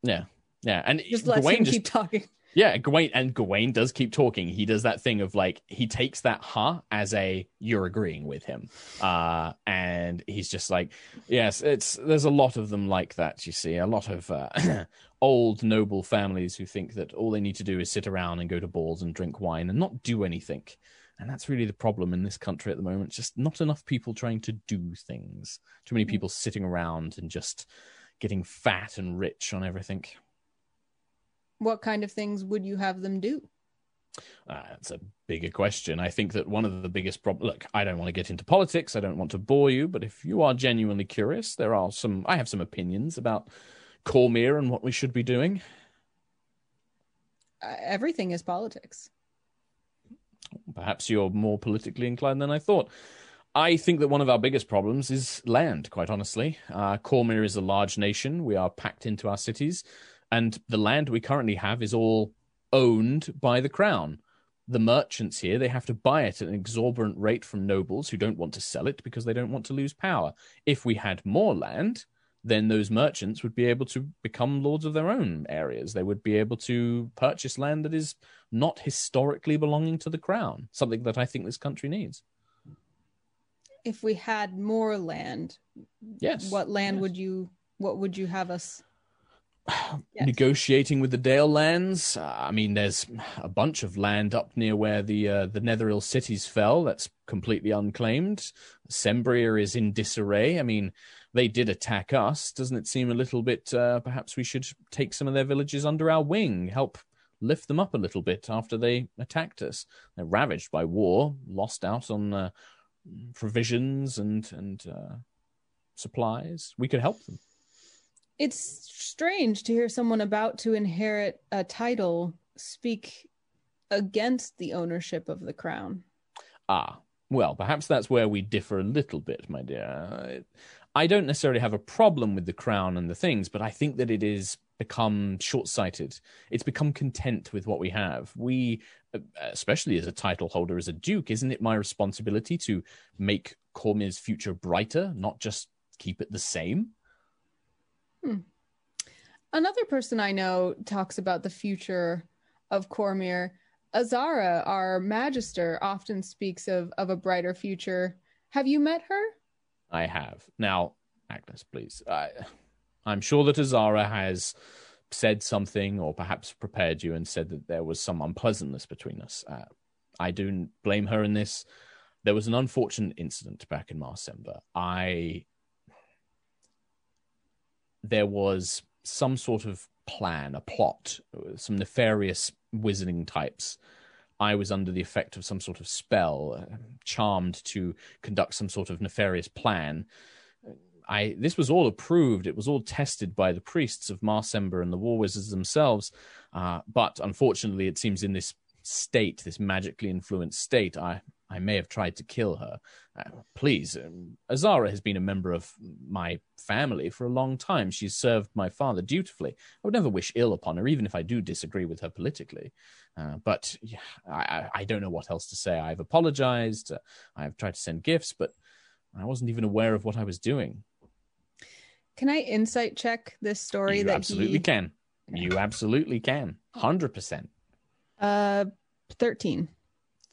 yeah, yeah, and just lets Gawain him just keep talking Yeah, Gawain and Gawain does keep talking. He does that thing of like he takes that huh as a you're agreeing with him. Uh and he's just like, yes, it's there's a lot of them like that, you see. A lot of uh, <clears throat> old noble families who think that all they need to do is sit around and go to balls and drink wine and not do anything. And that's really the problem in this country at the moment. Just not enough people trying to do things. Too many people sitting around and just getting fat and rich on everything. What kind of things would you have them do Uh, that's a bigger question. I think that one of the biggest problems. Look, I don't want to get into politics. I don't want to bore you, but if you are genuinely curious, there are some. I have some opinions about Cormyr and what we should be doing. uh, everything is politics Perhaps you're more politically inclined than I thought. I think that one of our biggest problems is land, quite honestly. Uh, Cormyr is a large nation. We are packed into our cities, and the land we currently have is all owned by the crown. The merchants here, they have to buy it at an exorbitant rate from nobles who don't want to sell it because they don't want to lose power. If we had more land, then those merchants would be able to become lords of their own areas. They would be able to purchase land that is not historically belonging to the crown, something that I think this country needs. if we had more land Yes. what land yes. would you what would you have us Yes. <sighs> Negotiating with the Dale lands. Uh, I mean, there's a bunch of land up near where the uh, the Netheril cities fell. That's completely unclaimed. Sembia is in disarray. I mean, they did attack us. Doesn't it seem a little bit? Uh, perhaps we should take some of their villages under our wing, help lift them up a little bit after they attacked us. They're ravaged by war, lost out on uh, provisions and and uh, supplies. We could help them. It's strange to hear someone about to inherit a title speak against the ownership of the crown Ah, well, perhaps that's where we differ a little bit, my dear. I don't necessarily have a problem with the crown and the things, but I think that it is become short-sighted. It's become content with what we have. We, especially as a title holder, as a duke, isn't it my responsibility to make Cormyr's future brighter, not just keep it the same? Hmm. Another person I know talks about the future of Cormyr. Azara, our magister, often speaks of of a brighter future. Have you met her? I have. Now, Agnis, please. I, I'm sure that Azara has said something or perhaps prepared you and said that there was some unpleasantness between us. Uh, I don't blame her in this. There was an unfortunate incident back in Marsember. I. There was some sort of plan, a plot, some nefarious wizarding types. I was under the effect of some sort of spell, uh, charmed to conduct some sort of nefarious plan. I this was all approved. It was all tested by the priests of Marsember and the war wizards themselves. Uh, but unfortunately, it seems in this state, this magically influenced state, I I may have tried to kill her. Uh, please, um, Azara has been a member of my family for a long time. She's served my father dutifully. I would never wish ill upon her, even if I do disagree with her politically. Uh, but yeah, I, I, don't know what else to say. I've apologized. Uh, I've tried to send gifts, but I wasn't even aware of what I was doing. Can I insight check this story? You that absolutely he... can. You absolutely can. Hundred percent. Uh, thirteen.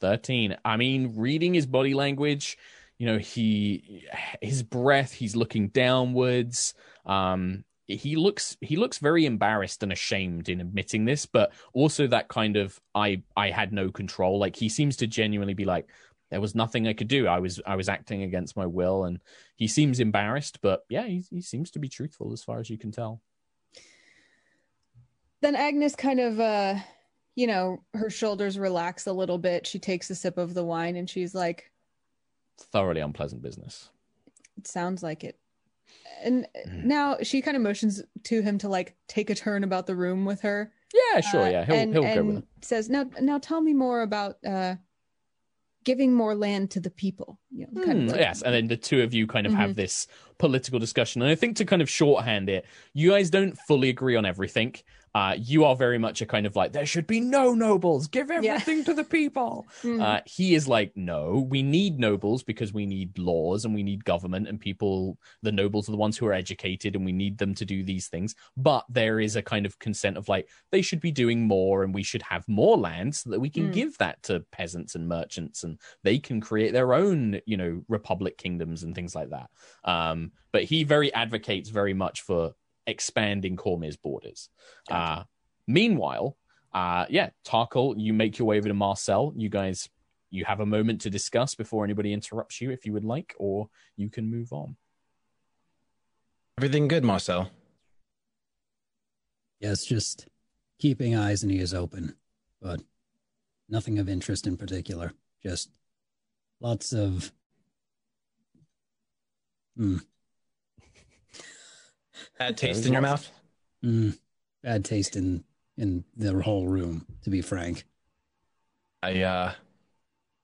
13. I mean, reading his body language, you know, he his breath, he's looking downwards. Um he looks he looks very embarrassed and ashamed in admitting this, but also that kind of I I had no control. Like he seems to genuinely be like there was nothing I could do. I was I was acting against my will and he seems embarrassed, but yeah, he he seems to be truthful as far as you can tell. Then Agnis kind of uh you know, her shoulders relax a little bit. She takes a sip of the wine and she's like, thoroughly unpleasant business. It sounds like it. And mm. now she kind of motions to him to like take a turn about the room with her. Yeah, sure. Uh, yeah, he'll, and, he'll and go with it. Says now, now tell me more about uh, giving more land to the people. You know, kind mm, of like, yes, and then the two of you kind of mm-hmm. have this political discussion, and I think to kind of shorthand it, you guys don't fully agree on everything. Uh, you are very much a kind of like there should be no nobles give everything yeah. to the people mm. uh, he is like no we need nobles because we need laws and we need government and people the nobles are the ones who are educated and we need them to do these things but there is a kind of consent of like they should be doing more and we should have more land so that we can mm. give that to peasants and merchants and they can create their own you know republic kingdoms and things like that um, but he very advocates very much for expanding Cormyr's borders. Gotcha. Uh, meanwhile, uh, yeah, Tarkhal, you make your way over to Marcel. You guys, you have a moment to discuss before anybody interrupts you, if you would like, or you can move on. Everything good, Marcel? Yes, just keeping eyes and ears open, but nothing of interest in particular. Just lots of. Hmm. Bad taste in your mouth. Mm, bad taste in in the whole room. To be frank, I uh,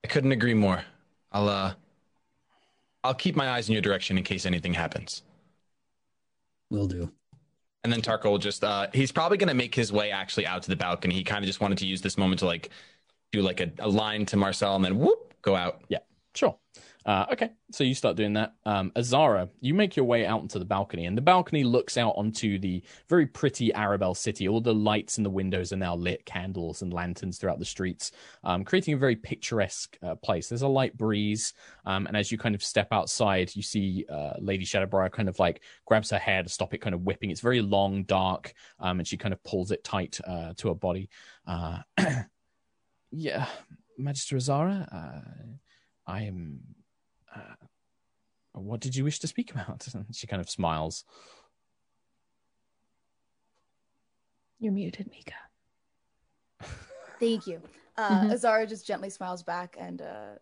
I couldn't agree more. I'll uh, I'll keep my eyes in your direction in case anything happens. Will do. And then Tarko will just uh, he's probably gonna make his way actually out to the balcony. He kind of just wanted to use this moment to like do like a, a line to Marcel and then whoop go out. Yeah, sure. Uh, okay, so you start doing that. Um, Azara, you make your way out onto the balcony, and the balcony looks out onto the very pretty Arabel city. All the lights in the windows are now lit, candles and lanterns throughout the streets, um, creating a very picturesque uh, place. There's a light breeze, um, and as you kind of step outside, you see uh, Lady Shadowbriar kind of like grabs her hair to stop it kind of whipping. It's very long, dark, um, and she kind of pulls it tight uh, to her body. Uh, <clears throat> yeah, Magister Azara, uh, I am uh, what did you wish to speak about? <laughs> she kind of smiles. You're muted, Mica. <laughs> Thank you. Uh, mm-hmm. Azara just gently smiles back and uh,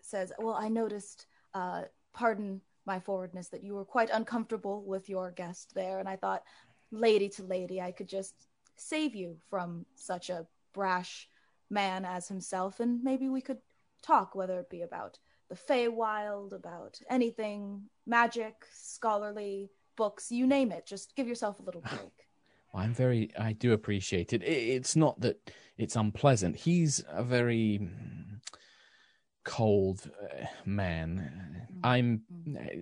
says, Well, I noticed, uh, pardon my forwardness, that you were quite uncomfortable with your guest there. And I thought, lady to lady, I could just save you from such a brash man as himself. And maybe we could talk, whether it be about the Feywild, about anything magic, scholarly books, you name it. Just give yourself a little <sighs> break. Well, I'm very, I do appreciate it. it. It's not that it's unpleasant. He's a very mm, cold uh, man. I'm,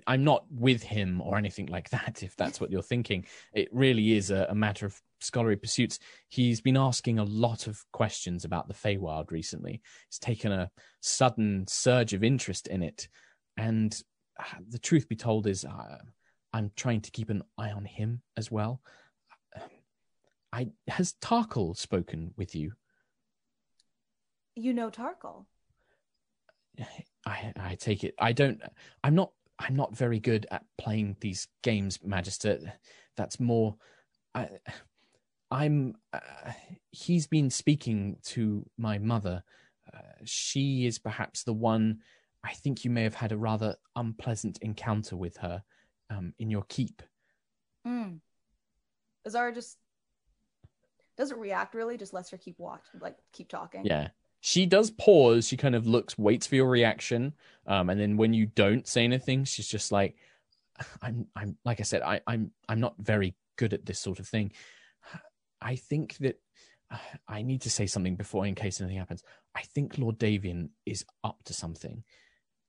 I'm not with him or anything like that. If that's what you're thinking, it really is a, a matter of scholarly pursuits. He's been asking a lot of questions about the Feywild recently. He's taken a sudden surge of interest in it, and uh, the truth be told is, uh, I'm trying to keep an eye on him as well. I has Tarkhal spoken with you? You know Tarkhal. I I take it. I don't. I'm not. I'm not very good at playing these games, Magister. That's more. I, I'm. Uh, he's been speaking to my mother. Uh, she is perhaps the one. I think you may have had a rather unpleasant encounter with her um, in your keep. Mm. Azara just doesn't react really, just lets her keep watch, like keep talking. Yeah. She does pause. She kind of looks, waits for your reaction, um, and then when you don't say anything, she's just like, "I'm, I'm." Like I said, I, I'm, I'm not very good at this sort of thing. I think that <sighs> I need to say something before, in case anything happens. I think Lord Davian is up to something,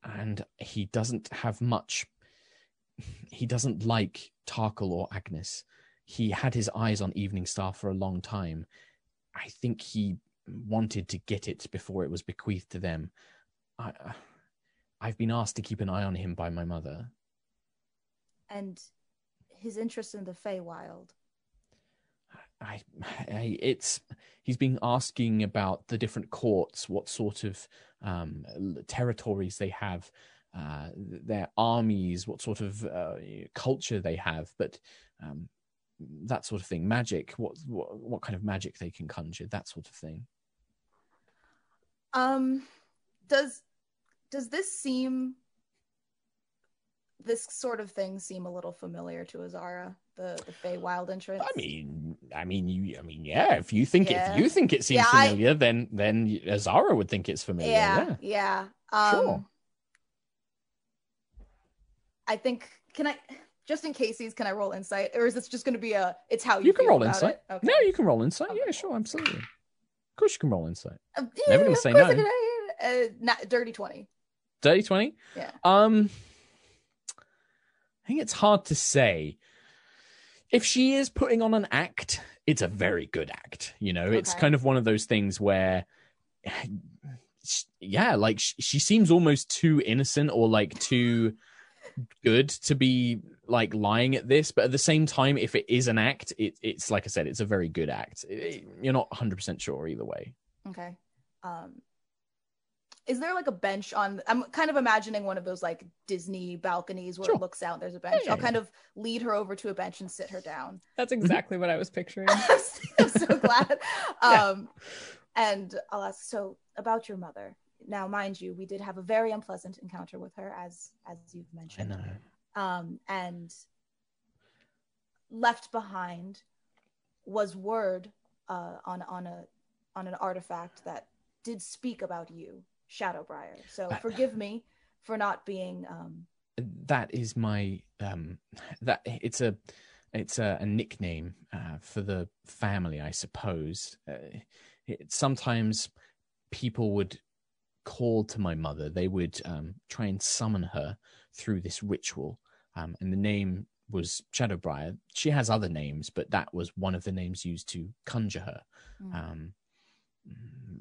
and he doesn't have much. <sighs> He doesn't like Tarkhal or Agnis he had his eyes on Evening Star for a long time. I think he wanted to get it before it was bequeathed to them. I, <sighs> I've been asked to keep an eye on him by my mother. And his interest in the Feywild. I, I, it's he's been asking about the different courts, what sort of um, territories they have, uh, their armies, what sort of uh, culture they have. But um, that sort of thing magic what, what what kind of magic they can conjure that sort of thing um does does this seem this sort of thing seem a little familiar to Azara, the the Fey Wild entrance? I mean, I mean, you, I mean, yeah. If you think yeah. if you think it seems yeah, familiar, I, then then Azara would think it's familiar. Yeah, yeah. yeah. Um, sure. I think. Can I? just in case these, can I roll insight, or is this just going to be a? It's how you, you can roll insight. Okay. No, you can roll insight. Okay. Yeah, sure, absolutely. Of course, you can roll insight. Uh, yeah, Never going to say no. Uh, not, dirty twenty. Dirty twenty. Yeah. Um, I think it's hard to say. If she is putting on an act, it's a very good act. You know, okay. it's kind of one of those things where <sighs> yeah like she seems almost too innocent or like too good to be like lying at this, but at the same time, if it is an act, it, it's like I said, it's a very good act. It, you're not 100 percent sure either way. Okay. Um, is there like a bench on? I'm kind of imagining one of those like Disney balconies where sure. it looks out. There's a bench. Yeah, yeah, I'll kind of lead her over to a bench and sit her down. <laughs> That's exactly what I was picturing. <laughs> I'm so <laughs> glad. Um, and I'll ask. So about your mother now, mind you, we did have a very unpleasant encounter with her, as as you've mentioned. Um, and left behind was word uh, on on a on an artifact that did speak about you, Shadowbriar. So forgive me for not being. Um, that is my um, that it's a it's a, a nickname uh, for the family, I suppose. Uh, it, sometimes people would call to my mother, they would um, try and summon her through this ritual. Um, and the name was Shadowbriar. She has other names, but that was one of the names used to conjure her. Mm. Um,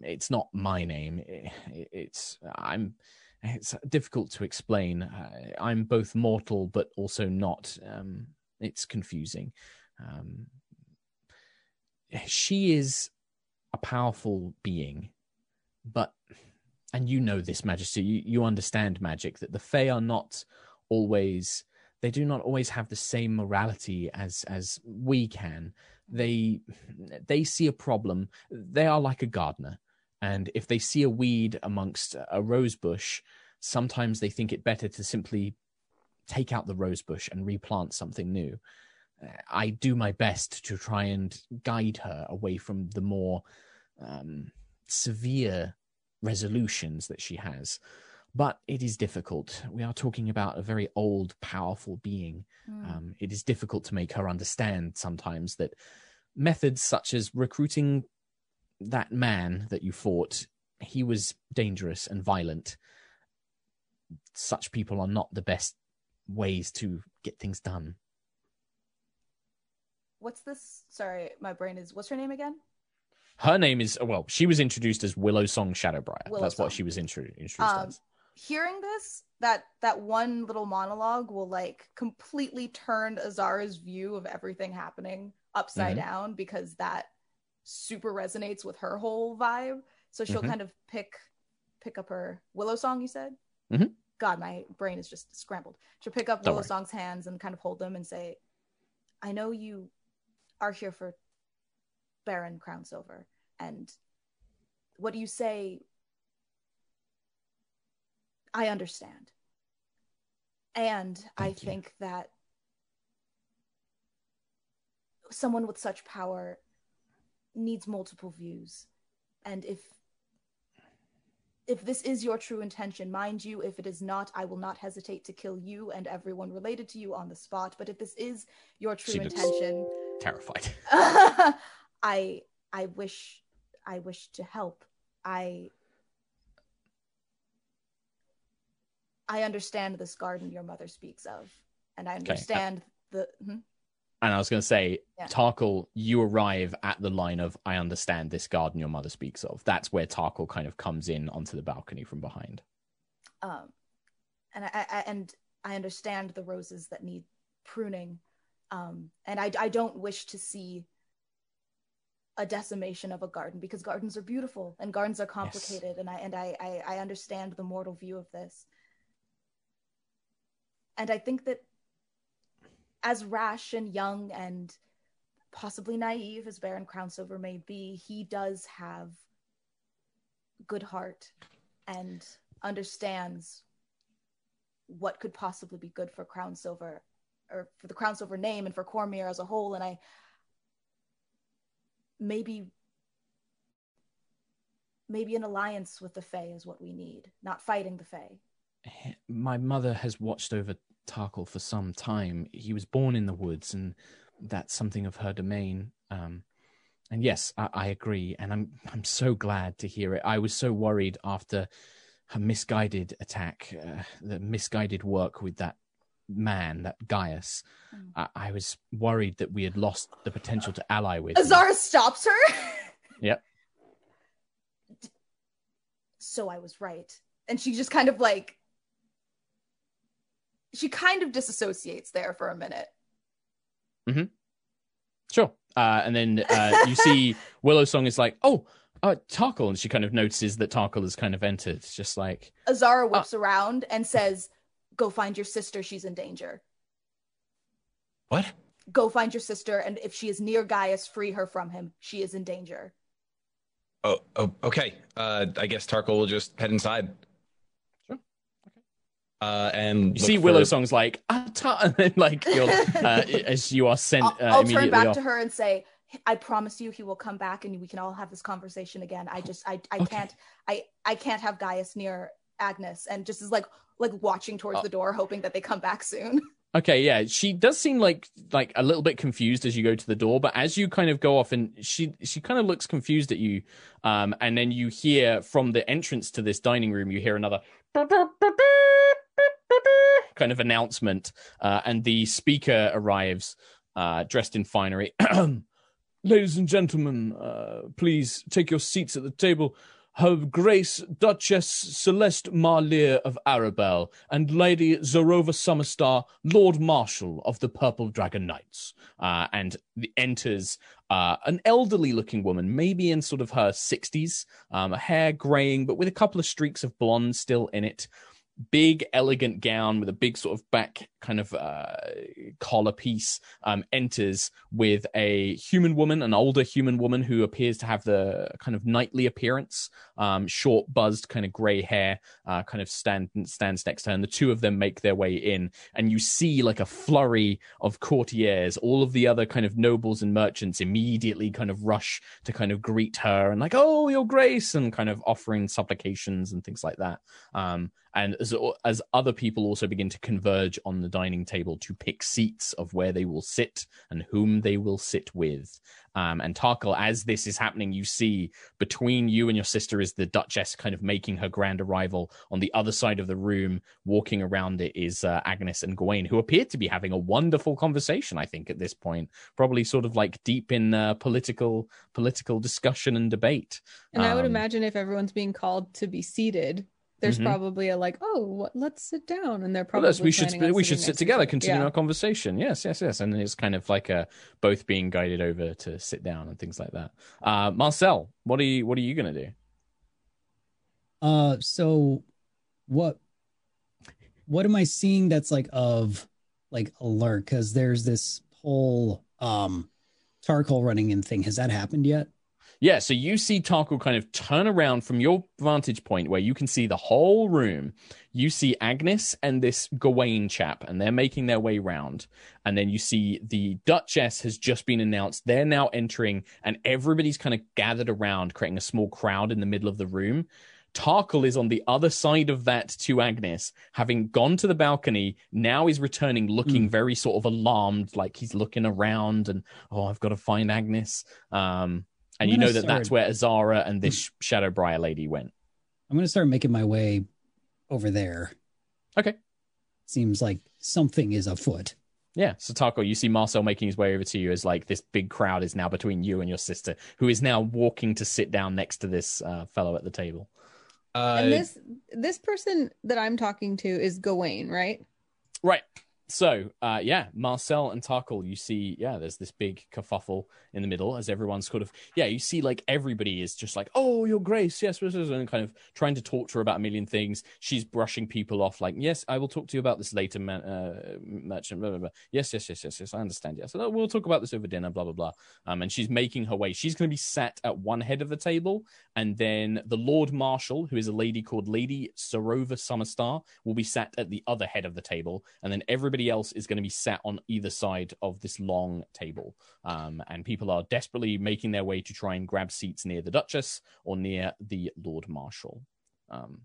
it's not my name. It, it's I'm. It's difficult to explain. I'm both mortal, but also not. Um, it's confusing. Um, she is a powerful being, but and you know this, Majesty, you, you understand magic, that the Fae are not always they do not always have the same morality as as we can. They they see a problem. They are like a gardener, and if they see a weed amongst a rose bush, sometimes they think it better to simply take out the rose bush and replant something new. I do my best to try and guide her away from the more um, severe resolutions that she has. but it is difficult. We are talking about a very old, powerful being. Hmm. Um, it is difficult to make her understand sometimes that methods such as recruiting that man that you fought, he was dangerous and violent. Such people are not the best ways to get things done. What's this? Sorry, my brain is. What's her name again? Her name is well, she was introduced as Willow Song Shadowbriar. Willow That's Song. what she was intro- introduced Um, as. Hearing this, that that one little monologue will like completely turn Azara's view of everything happening upside Mhm. down because that super resonates with her whole vibe. So she'll Mhm. kind of pick pick up her Willow Song. You said. Mhm. God, my brain is just scrambled. She'll pick up Don't Willow worry. Song's hands and kind of hold them and say, "I know you are here for Baron Crownsilver, and what do you say I understand. And I you. think that someone with such power needs multiple views. And if if this is your true intention, mind you, if it is not, I will not hesitate to kill you and everyone related to you on the spot. But if this is your true She intention, Terrified. <laughs> I I wish I wish to help. I I understand this garden your mother speaks of, and I uh, understand the. hmm? And I was going to say, Yeah. Tarkhal, you arrive at the line of, I understand this garden your mother speaks of. That's where Tarkhal kind of comes in onto the balcony from behind. um, and I, I and I understand the roses that need pruning, um, and I I don't wish to see a decimation of a garden because gardens are beautiful and gardens are complicated, and I and I, I I understand the mortal view of this, and I think that as rash and young and possibly naive as Baron Crownsilver may be, he does have good heart and understands what could possibly be good for Crownsilver or for the Crownsilver name and for Cormyr as a whole. And I maybe maybe an alliance with the Fae is what we need, not fighting the Fae. My mother has watched over Tarkhal for some time. He was born in the woods, and that's something of her domain. Um, and yes, I, I agree, and I'm I'm so glad to hear it. I was so worried after her misguided attack, uh, the misguided work with that man, that Gaius. Mm. I, I was worried that we had lost the potential to ally with. Azara stops her. <laughs> Yep. So I was right. And she just kind of like she kind of disassociates there for a minute. Mm-hmm. Sure. Uh, and then uh, you see <laughs> Willow Song is like, oh, uh, Tarkhal. And she kind of notices that Tarkhal has kind of entered. It's just like, Azara whips around and says, Go find your sister, she's in danger. What? Go find your sister, and if she is near Gaius, free her from him. She is in danger. Oh, oh okay. Uh, I guess Tarkhal will just head inside. Sure. Uh, and you see Willow for- Song's like, Tar-, <laughs> and then like you're, uh, as you are sent I'll, uh, I'll immediately turn back off. to her and say, I promise you he will come back and we can all have this conversation again. I just I, I Okay. can't I I can't have Gaius near Agnis and just is like like watching towards Uh, the door hoping that they come back soon. <laughs> Okay, yeah, she does seem like like a little bit confused as you go to the door, but as you kind of go off and she she kind of looks confused at you, um, and then you hear from the entrance to this dining room, you hear another kind of announcement, uh, and the speaker arrives, uh, dressed in finery. <clears throat> Ladies and gentlemen, uh, please take your seats at the table. Her Grace Duchess Celeste Marlier of Arabel and Lady Zorova Summerstar, Lord Marshal of the Purple Dragon Knights. Uh, and enters uh, an elderly looking woman, maybe in sort of her 60s, um, hair graying, but with a couple of streaks of blonde still in it. Big, elegant gown with a big sort of back kind of uh, collar piece um, enters with a human woman, an older human woman who appears to have the kind of knightly appearance, um, short, buzzed, kind of gray hair, uh, kind of stand stands next to her, and the two of them make their way in, and you see like a flurry of courtiers, all of the other kind of nobles and merchants immediately kind of rush to kind of greet her and like, oh, your grace, and kind of offering supplications and things like that. Um, and as, as other people also begin to converge on the dining table to pick seats of where they will sit and whom they will sit with. Um, and Tarkhal, as this is happening, you see between you and your sister is the Duchess kind of making her grand arrival. On the other side of the room, walking around it, is uh, Agnis and Gawain, who appear to be having a wonderful conversation. I think at this point, probably sort of like deep in uh, political political discussion and debate. And I would Um, imagine if everyone's being called to be seated, there's Mhm. probably a like, oh, what, let's sit down, and they're probably yes, we should planning we should sit next to together, continue Yeah. our conversation. Yes, yes, yes, and it's kind of like uh, both being guided over to sit down and things like that. Uh, Marcel, what are you what are you gonna do? Uh, so what what am I seeing that's like of like alert? Because there's this whole um Tarkhal running in thing. Has that happened yet? Yeah, so you see Tarkhal kind of turn around from your vantage point where you can see the whole room. You see Agnis and this Gawain chap, and they're making their way round. And then you see the Duchess has just been announced. They're now entering, and everybody's kind of gathered around, creating a small crowd in the middle of the room. Tarkhal is on the other side of that to Agnis, having gone to the balcony. Now is returning looking very sort of alarmed, like he's looking around and, oh, I've got to find Agnis. Um, and I'm you gonna know that that's where Azara and this Shadowbriar lady went. I'm gonna start making my way over there. Okay. Seems like something is afoot. Yeah, so Tarko, you see Marcel making his way over to you as like this big crowd is now between you and your sister, who is now walking to sit down next to this uh, fellow at the table. Uh, and this this person that I'm talking to is Gawain, right? Right. So, uh, yeah, Marcel and Tarkhal, you see, yeah, there's this big kerfuffle in the middle as everyone's sort of, yeah, you see like everybody is just like, oh, your grace, yes, and kind of trying to talk to her about a million things. She's brushing people off, like, yes, I will talk to you about this later, man, uh, merchant, blah, blah, blah. Yes, yes, yes, yes, yes, I understand. Yes, so we'll talk about this over dinner, blah, blah, blah. Um, and she's making her way. She's going to be sat at one head of the table, and then the Lord Marshal, who is a lady called Lady Sarova Summerstar, will be sat at the other head of the table, and then everybody else is going to be sat on either side of this long table. Um, and people are desperately making their way to try and grab seats near the Duchess or near the Lord Marshal. Um,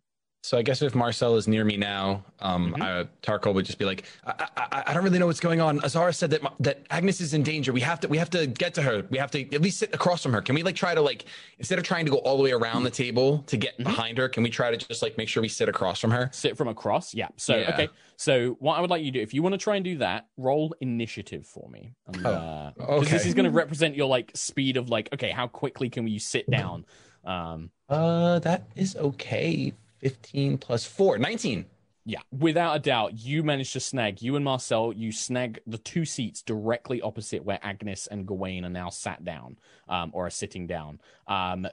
So I guess if Marcel is near me now, um, Tarko would just be like, I, I, I don't really know what's going on. Azara said that that Agnis is in danger. We have to we have to get to her. We have to at least sit across from her. Can we like try to like instead of trying to go all the way around the table to get Mhm. behind her, can we try to just like make sure we sit across from her? sit from across. Yeah. So Yeah. okay. So what I would like you to do, if you want to try and do that, roll initiative for me. And, Oh, uh, 'cause This is going to represent your like speed of like, okay, how quickly can you sit down? Um, Uh, that is okay. 15 plus 4, 19. Yeah, without a doubt, you managed to snag you and Marcel. You snag the two seats directly opposite where Agnis and Gawain are now sat down, um, or are sitting down. Um,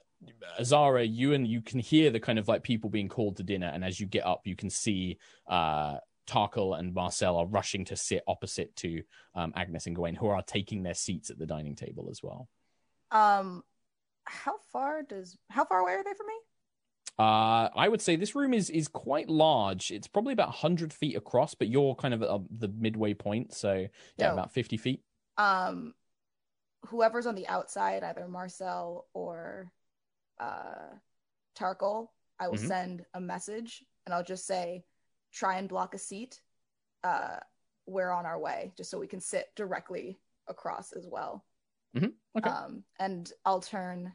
Azara, you and you can hear the kind of like people being called to dinner, and as you get up, you can see uh, Tarkhal and Marcel are rushing to sit opposite to um, Agnis and Gawain, who are taking their seats at the dining table as well. Um, how far does how far away are they from me? Uh, I would say this room is is quite large. It's probably about hundred feet across, but you're kind of at uh, the midway point, so yeah, about fifty feet. Um, whoever's on the outside, either Marcel or uh Tarkhal, I will Mhm. send a message and I'll just say, try and block a seat. Uh, we're on our way, just so we can sit directly across as well. Okay. Um, and I'll turn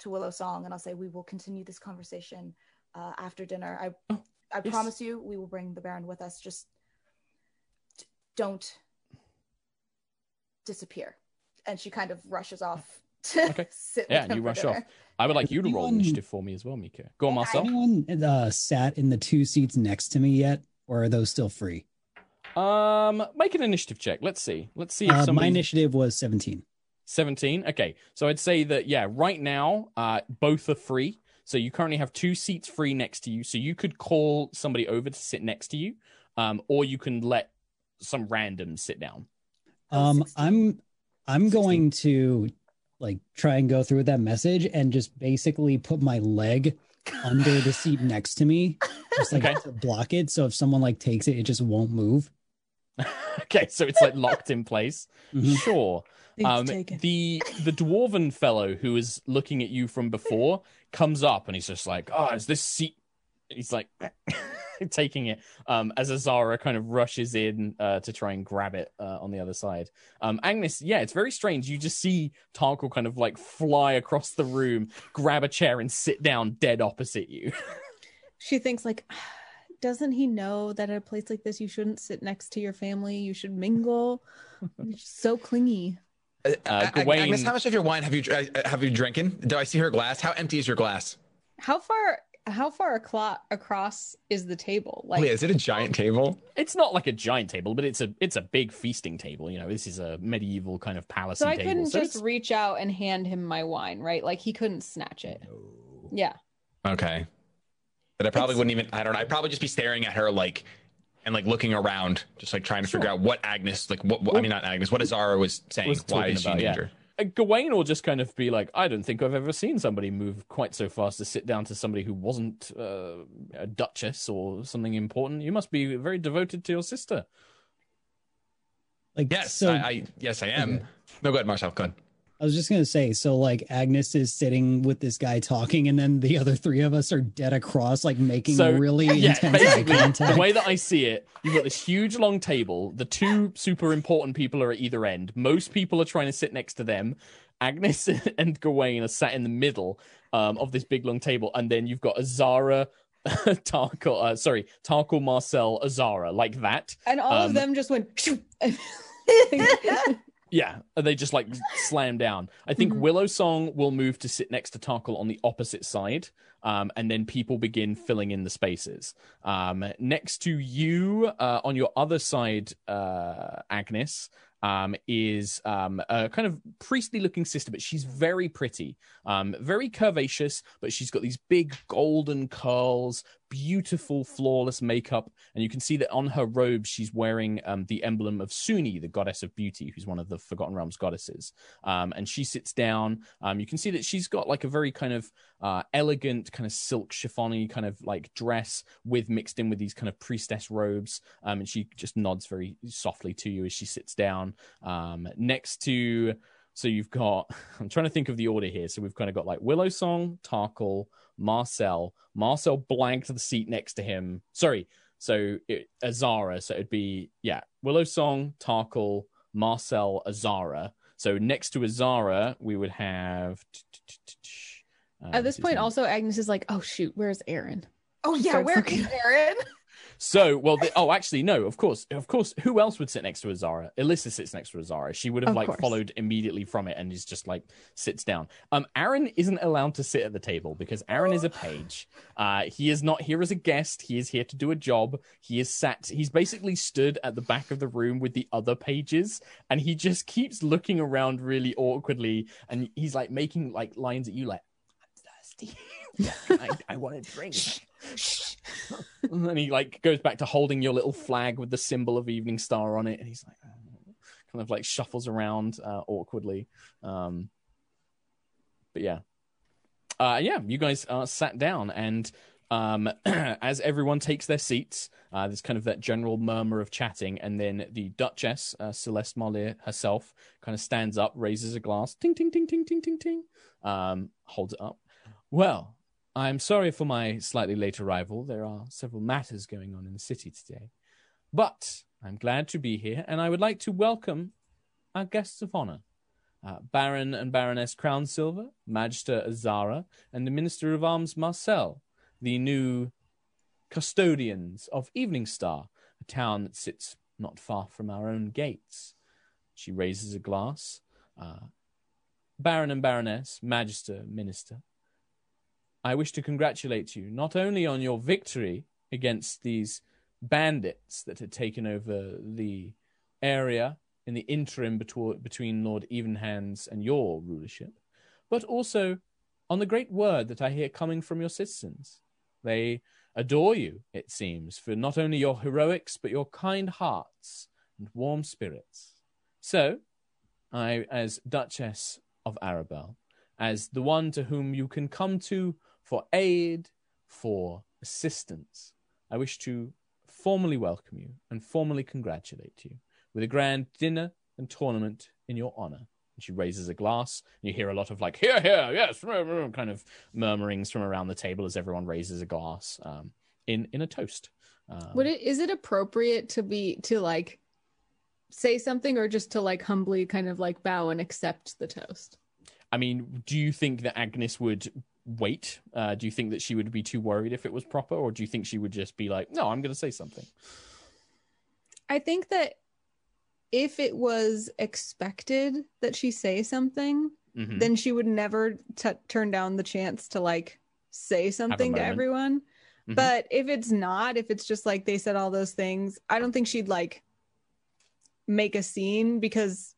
to Willow Song and I'll say, we will continue this conversation uh, after dinner. I Oh, I yes. promise you, we will bring the Baron with us. Just d- don't disappear. And she kind of rushes off <laughs> to Okay. sit. Yeah, with him you for rush dinner. off. I would like you to roll initiative for me as well, Mica. Go on, Marcel. Anyone uh, sat in the two seats next to me yet, or are those still free? Um, make an initiative check. Let's see. Let's see if Uh, my initiative was 17. 17. Okay, so I'd say that yeah, right now, uh, both are free. So you currently have two seats free next to you. So you could call somebody over to sit next to you, um, or you can let some random sit down. Oh, Um, 16. I'm I'm going to like try and go through with that message and just basically put my leg under the seat next to me, just like Okay. to block it. So if someone like takes it, it just won't move. <laughs> okay, so it's like locked in place. Mhm. Sure. Um, the the dwarven fellow who was looking at you from before comes up and he's just like, "Oh, is this seat?" He's like <laughs> taking it um, as Azara kind of rushes in uh, to try and grab it uh, on the other side. Um, Agnis, yeah, it's very strange. You just see Tarkhal kind of like fly across the room, grab a chair, and sit down dead opposite you. <laughs> she thinks like doesn't he know that at a place like this you shouldn't sit next to your family you should mingle <laughs> you're so clingy Uh, Uh, Ag- Gawain- Agnis, how much of your wine have you uh, have you drinking? Do I see her glass? How empty is your glass? how far how far aclo- across is the table like oh, yeah, is it a giant table? it's not like a giant table, but it's a it's a big feasting table. You know, this is a medieval kind of palace so i table. couldn't so just it's- reach out and hand him my wine right like he couldn't snatch it yeah Okay. But I probably It's- wouldn't even. I don't know. I'd probably just be staring at her like, and like looking around, just like trying to figure out what Agnis, like what, what I mean, not Agnis, what Azara was saying. Was Why is she in about, yeah. danger? Uh, Gawain will just kind of be like, I don't think I've ever seen somebody move quite so fast to sit down to somebody who wasn't uh, a duchess or something important. You must be very devoted to your sister. Like Yes, so I, I yes I am. Okay. No, go ahead, Marcel. Go ahead. I was just gonna say, so like Agnis is sitting with this guy talking, and then the other three of us are dead across, like making So, really <laughs> Yeah, intense eye contact. the way that I see it, you've got this huge long table. The two super important people are at either end. Most people are trying to sit next to them. Agnis <laughs> and Gawain are sat in the middle um, of this big long table, and then you've got Azara, <laughs> Tarkhal, uh, sorry, Tarkhal, Marcel, Azara, like that. and all Um, of them just went shoo. Yeah, and they just like slam down. I think Mhm. Willow Song will move to sit next to Tarkhal on the opposite side, um, and then people begin filling in the spaces. Um, next to you, uh, on your other side, uh, Agnis. Um, is um, a kind of priestly looking sister, but she's very pretty, um, very curvaceous, but she's got these big golden curls, beautiful, flawless makeup, and you can see that on her robe she's wearing um, the emblem of Sune, the goddess of beauty, who's one of the Forgotten Realms goddesses. Um, and she sits down. Um, you can see that she's got like a very kind of uh, elegant, kind of silk chiffony kind of like dress with mixed in with these kind of priestess robes. Um, and she just nods very softly to you as she sits down. Um, next to so you've got <laughs> I'm trying to think of the order here. So we've kind of got like Willow Song, Tarkhal, Marcel. Marcel blanked the seat next to him. Sorry. So it, Azara. So it'd be yeah, Willow Song, Tarkhal, Marcel, Azara. So next to Azara, we would have. <tsk> uh, At this point, also Agnis is like, "Oh shoot, where's Aaron?" Oh yeah, Starts where looking- Aaron? <laughs> So, well, the, oh, actually, no, of course, of course. Who else would sit next to Azara? Alyssa sits next to Azara. She would have Of like course. followed immediately from it and is just like sits down. Um, Aaron isn't allowed to sit at the table because Aaron is a page. Uh, he is not here as a guest. He is here to do a job. He is sat. He's basically stood at the back of the room with the other pages, and he just keeps looking around really awkwardly, and he's like making like lines at you, like, "I'm thirsty. <laughs> I, I want a drink." <laughs> and he like goes back to holding your little flag with the symbol of Evening Star on it, and he's like, "Oh," kind of like shuffles around uh, awkwardly. Um, but yeah, uh, yeah, you guys uh, sat down, and um, <clears throat> as everyone takes their seats, uh, there's kind of that general murmur of chatting, and then the Duchess uh, Celeste Marlier herself kind of stands up, raises a glass, ting ting ting ting ting ting ting, um, holds it up. Well, I'm sorry for my slightly late arrival. There are several matters going on in the city today. But I'm glad to be here, and I would like to welcome our guests of honor uh, Baron and Baroness Crownsilver, Magister Azara, and the Minister of Arms Marcel, the new custodians of Evening Star, a town that sits not far from our own gates. She raises a glass. Uh, Baron and Baroness, Magister, Minister, I wish to congratulate you not only on your victory against these bandits that had taken over the area in the interim betw- between Lord Evenhands and your rulership, but also on the great word that I hear coming from your citizens. They adore you, it seems, for not only your heroics, but your kind hearts and warm spirits. So, I, as Duchess of Arabel, as the one to whom you can come to for aid, for assistance, I wish to formally welcome you and formally congratulate you with a grand dinner and tournament in your honor. And she raises a glass, and you hear a lot of like, here, here, yes, kind of murmurings from around the table as everyone raises a glass um, in, in a toast. Um, Would it is it appropriate to be to like say something or just to like humbly kind of like bow and accept the toast? I mean, do you think that Agnis would wait? Uh, do you think that she would be too worried if it was proper, or do you think she would just be like, "No, I'm going to say something"? I think that if it was expected that she say something, Mhm. then she would never t- turn down the chance to like say something to everyone. Mhm. But if it's not, if it's just like they said all those things, I don't think she'd like make a scene because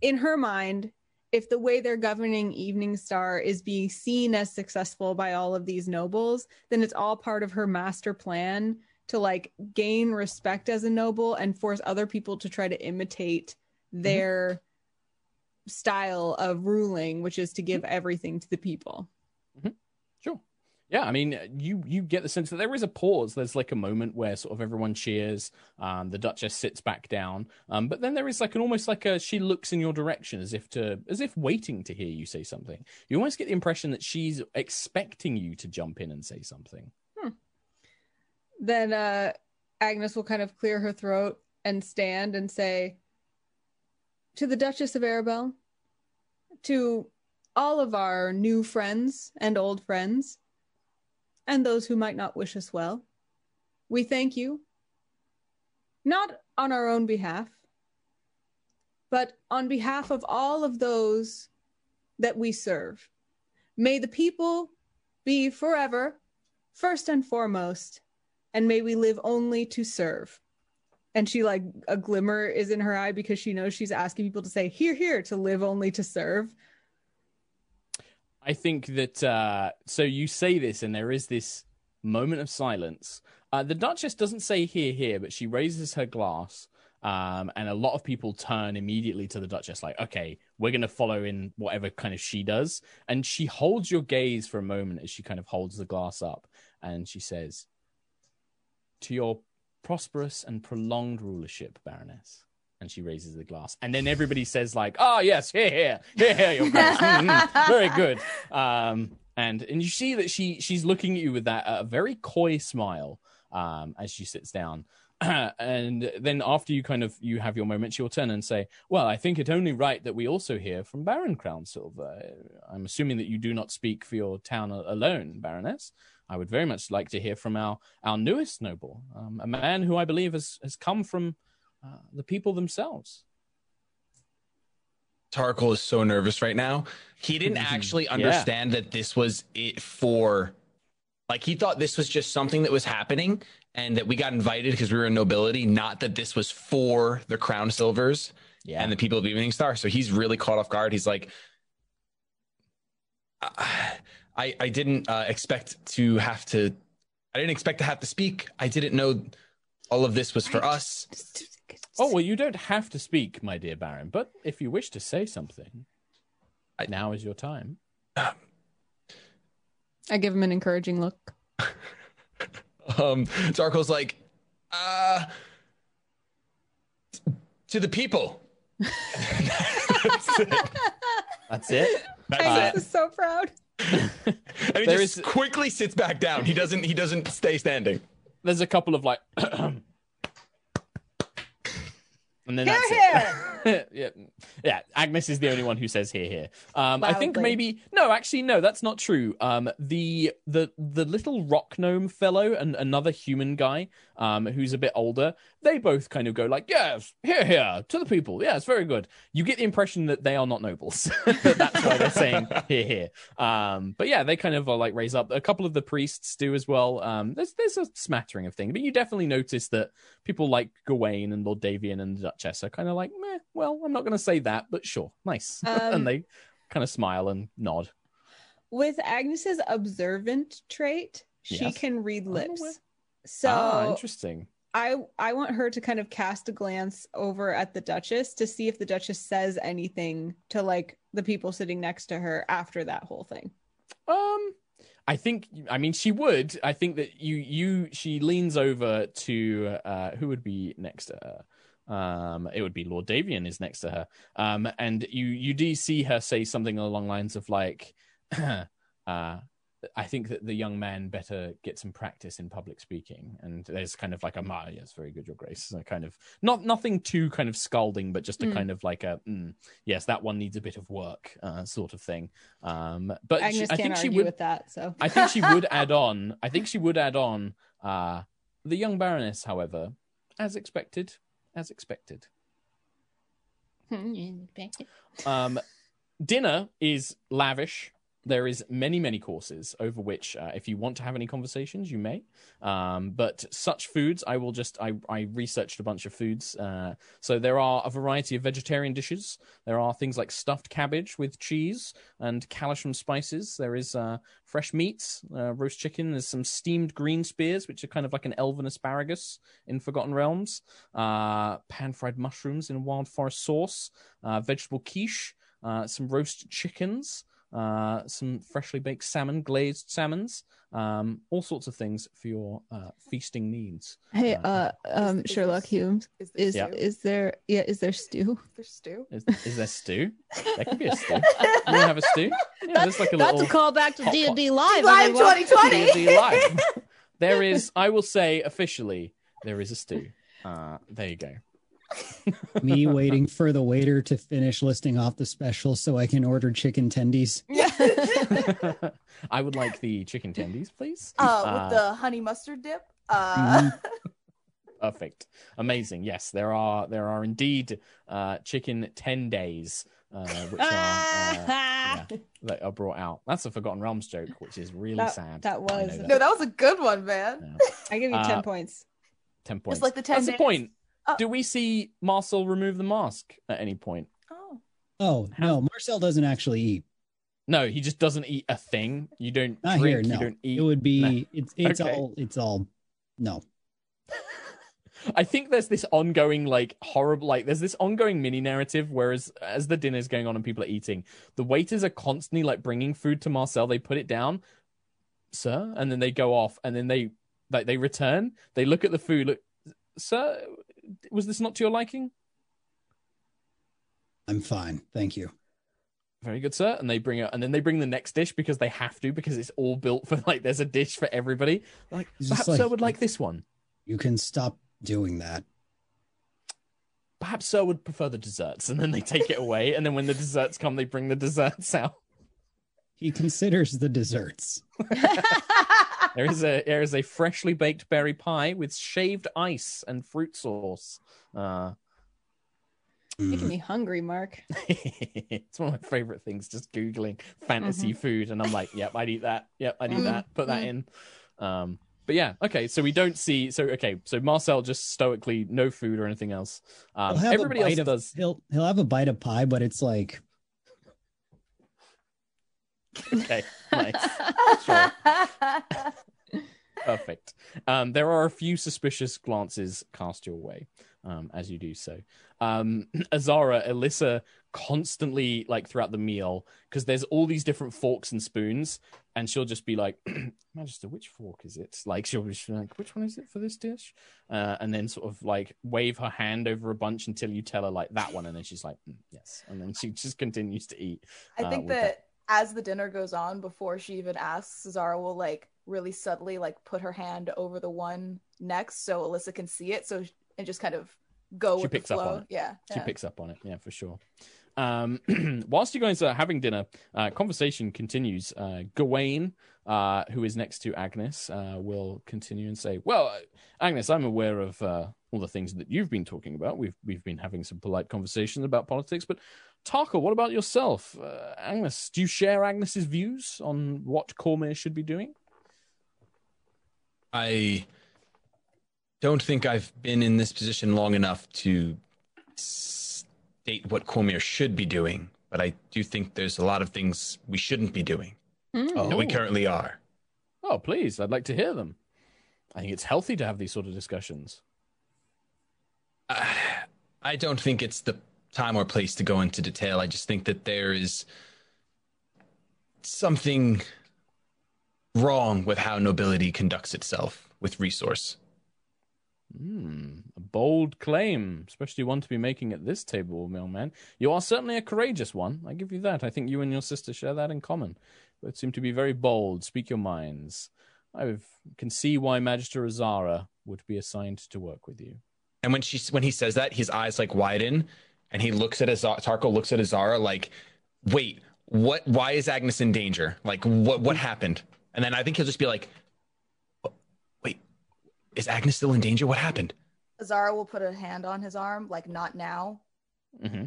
in her mind, if the way they're governing Eveningstar is being seen as successful by all of these nobles, then it's all part of her master plan to like gain respect as a noble and force other people to try to imitate mm-hmm. their style of ruling, which is to give mm-hmm. everything to the people. Yeah, I mean, you you get the sense that there is a pause. There's like a moment where sort of everyone cheers. Um, the Duchess sits back down, um, but then there is like an almost like a she looks in your direction as if to as if waiting to hear you say something. You almost get the impression that she's expecting you to jump in and say something. then uh Agnis will kind of clear her throat and stand and say to the Duchess of Arabel, to all of our new friends and old friends, and those who might not wish us well, we thank you, not on our own behalf, but on behalf of all of those that we serve. May the people be forever, first and foremost, and may we live only to serve. And she like a glimmer is in her eye because she knows she's asking people to say, here, here, to live only to serve. I think that uh, so you say this, and there is this moment of silence. Uh, the Duchess doesn't say "here, here," but she raises her glass, um, and a lot of people turn immediately to the Duchess, like, "Okay, we're going to follow in whatever kind of she does." And she holds your gaze for a moment as she kind of holds the glass up, and she says, "To your prosperous and prolonged rulership, Baroness." And she raises the glass, and then everybody says, "Like, oh yes, here, here, here, here, your grace, Mm, mm, very good." Um, and and you see that she she's looking at you with that uh, very coy smile um, as she sits down. <clears throat> and then after you kind of you have your moment, she'll turn and say, "Well, I think it only right that we also hear from Baron Crownsilver. I'm assuming that you do not speak for your town alone, Baroness. I would very much like to hear from our our newest noble, um, a man who I believe has has come from uh, the people themselves." Tarkhal is so nervous right now. He didn't <laughs> actually understand that this was it for like he thought this was just something that was happening and that we got invited because we were in nobility, not that this was for the Crownsilvers Yeah, and the people of Eveningstar. So he's really caught off guard. He's like, I I, I didn't uh, expect to have to. I didn't expect to have to speak. I didn't know all of this was for us. Oh, well, you don't have to speak, my dear Baron, but if you wish to say something, I- now is your time. I give him an encouraging look. <laughs> Um, Darko's like, uh, to the people. <laughs> That's it. That's it. That's Agnis it. is so proud. <laughs> And he There just is- quickly sits back down. He doesn't. He doesn't stay standing. There's a couple of like, <clears throat> and then Here, that's it. <laughs> yeah, yeah. Agnis is the only one who says here, here. Um, I think maybe no, actually, no, that's not true. Um, the the the little rock gnome fellow and another human guy, um, who's a bit older, they both kind of go like, yes, here, here, to the people. Yeah, it's very good. You get the impression that they are not nobles. <laughs> that's why they're saying here, here. Um, but yeah, they kind of are like raise up. A couple of the priests do as well. Um, there's there's a smattering of things, but you definitely notice that people like Gawain and Lord Davian and the Duchess are kind of like, meh, well, I'm not going to say that, but sure, nice. <laughs> Um, and they kind of smile and nod. With Agnis's observant trait, she Yes. can read Oh, lips. So ah, interesting. I I want her to kind of cast a glance over at the Duchess to see if the Duchess says anything to like the people sitting next to her after that whole thing. Um, I think. I mean, she would. I think that you you she leans over to uh, who would be next to her. Um, it would be Lord Davian is next to her. Um, and you you do see her say something along lines of like, <clears throat> uh, I think that the young man better get some practice in public speaking. And there's kind of like a ma, yes, very good, your grace. So kind of not nothing too kind of scalding, but just a Mm. kind of like a mm, yes, that one needs a bit of work, uh, sort of thing. Um, but Agnis she, I think she would. with that. So I think she would <laughs> add on. I think she would add on. Uh, the young baroness, however, as expected, as <laughs> expected. Um, dinner is lavish. There is many, many courses over which, uh, if you want to have any conversations, you may. Um, but such foods, I will just I, I researched a bunch of foods. Uh, so there are a variety of vegetarian dishes. There are things like stuffed cabbage with cheese and Calimshan spices. There is uh, fresh meats, uh, roast chicken. There's some steamed green spears, which are kind of like an elven asparagus in Forgotten Realms. Uh, pan fried mushrooms in wild forest sauce. Uh, vegetable quiche. Some roast chickens uh, some freshly baked salmon, glazed salmons, um, all sorts of things for your uh, feasting needs. hey, Uh, uh, um, is Sherlock this- Holmes, Is there is Yeah. is there yeah is there stew? there stew? Is, is there stew? That could be a stew. <laughs> You want to have a stew? Yeah, there's like a That's little a callback to D and D live. Live 2020. D&D live. <laughs> There is, I will say officially, there is a stew. Uh, there you go. <laughs> Me waiting for the waiter to finish listing off the special so I can order chicken tendies. <laughs> <laughs> I would like the chicken tendies, please. Uh, Uh, with the honey mustard dip. Uh, Perfect. Amazing. Yes, there are there are indeed uh, chicken ten days, uh, which are uh, yeah, that are brought out. That's a Forgotten Realms joke, which is really That- sad. that was- know no, that was a good one, man. Yeah. I give you ten Uh, points. Ten points. Just like the 10 That's the days. point. Oh. Do we see Marcel remove the mask at any point? Oh. Oh, no, Marcel doesn't actually eat. No, he just doesn't eat a thing. You don't Not drink. here, no. You don't eat. It would be No. it's it's Okay. all it's all no. <laughs> I think there's this ongoing like horrible like there's this ongoing mini narrative whereas as the dinner's going on and people are eating, the waiters are constantly like bringing food to Marcel. They put it down, sir, and then they go off and then they like they return. They look at the food. Look, sir, was this not to your liking? I'm fine. Thank you. Very good, sir. And they bring it, and then they bring the next dish because they have to because it's all built for like there's a dish for everybody. Like It's just perhaps sir would like this one. You can stop doing that. Perhaps sir would prefer the desserts, and then they take it away. And then when the desserts come, they bring the desserts out. He considers the desserts. <laughs> There is a there is a freshly baked berry pie with shaved ice and fruit sauce. Uh, Making Mm. me hungry, Mark. <laughs> it's one of my favorite things. Just googling fantasy Mm-hmm. food, and I'm like, yep, I'd eat that. Yep, I'd eat Mhm. that. Put that in. Um, but yeah, okay. So we don't see. So okay. So Marcel just stoically no food or anything else. Um, He'll have a everybody else of- does. He'll he'll have a bite of pie, but it's like <laughs> Okay, nice. Sure. Perfect. Um, there are a few suspicious glances cast your way um, as you do so. Um, <clears throat> Azara, Alyssa constantly, like throughout the meal, because there's all these different forks and spoons, and she'll just be like, <clears throat> Magister, which fork is it? Like, she'll be like, which one is it for this dish? Uh, and then sort of like wave her hand over a bunch until you tell her, like, that one. And then she's like, "Mm, yes. And then she just continues to eat. I uh, think with that as the dinner goes on, before she even asks, Zara will like really subtly like put her hand over the one next so Alyssa can see it. So and just kind of go She with picks the up on it. Yeah. She yeah. picks up on it, yeah, for sure. Um, <clears throat> whilst you guys are having dinner, uh, conversation continues. Uh, Gawain, uh, who is next to Agnis, uh, will continue and say, "Well, uh, Agnis, I'm aware of uh, all the things that you've been talking about. We've we've been having some polite conversations about politics, but Tarkhal, what about yourself, uh, Agnis? Do you share Agnis's views on what Cormyr should be doing?" I don't think I've been in this position long enough to state what Cormyr should be doing, but I do think there's a lot of things we shouldn't be doing Mm. that we Oh. currently are. Oh, please, I'd like to hear them. I think it's healthy to have these sort of discussions. Uh, I don't think it's the time or place to go into detail. I just think that there is something wrong with how nobility conducts itself with resource. Hmm, a bold claim, especially one to be making at this table, mailman. You are certainly a courageous one. I give you that. I think you and your sister share that in common. Both seem to be very bold. Speak your minds. I can see why Magister Azara would be assigned to work with you. And when she when he says that, his eyes like widen, and he looks at Azara. Tarkhal looks at Azara like, "Wait, what? Why is Agnis in danger? Like, what? What happened?" And then I think he'll just be like, "Wait, is Agnis still in danger? What happened?" Azara will put a hand on his arm, like not now, Mm-hmm.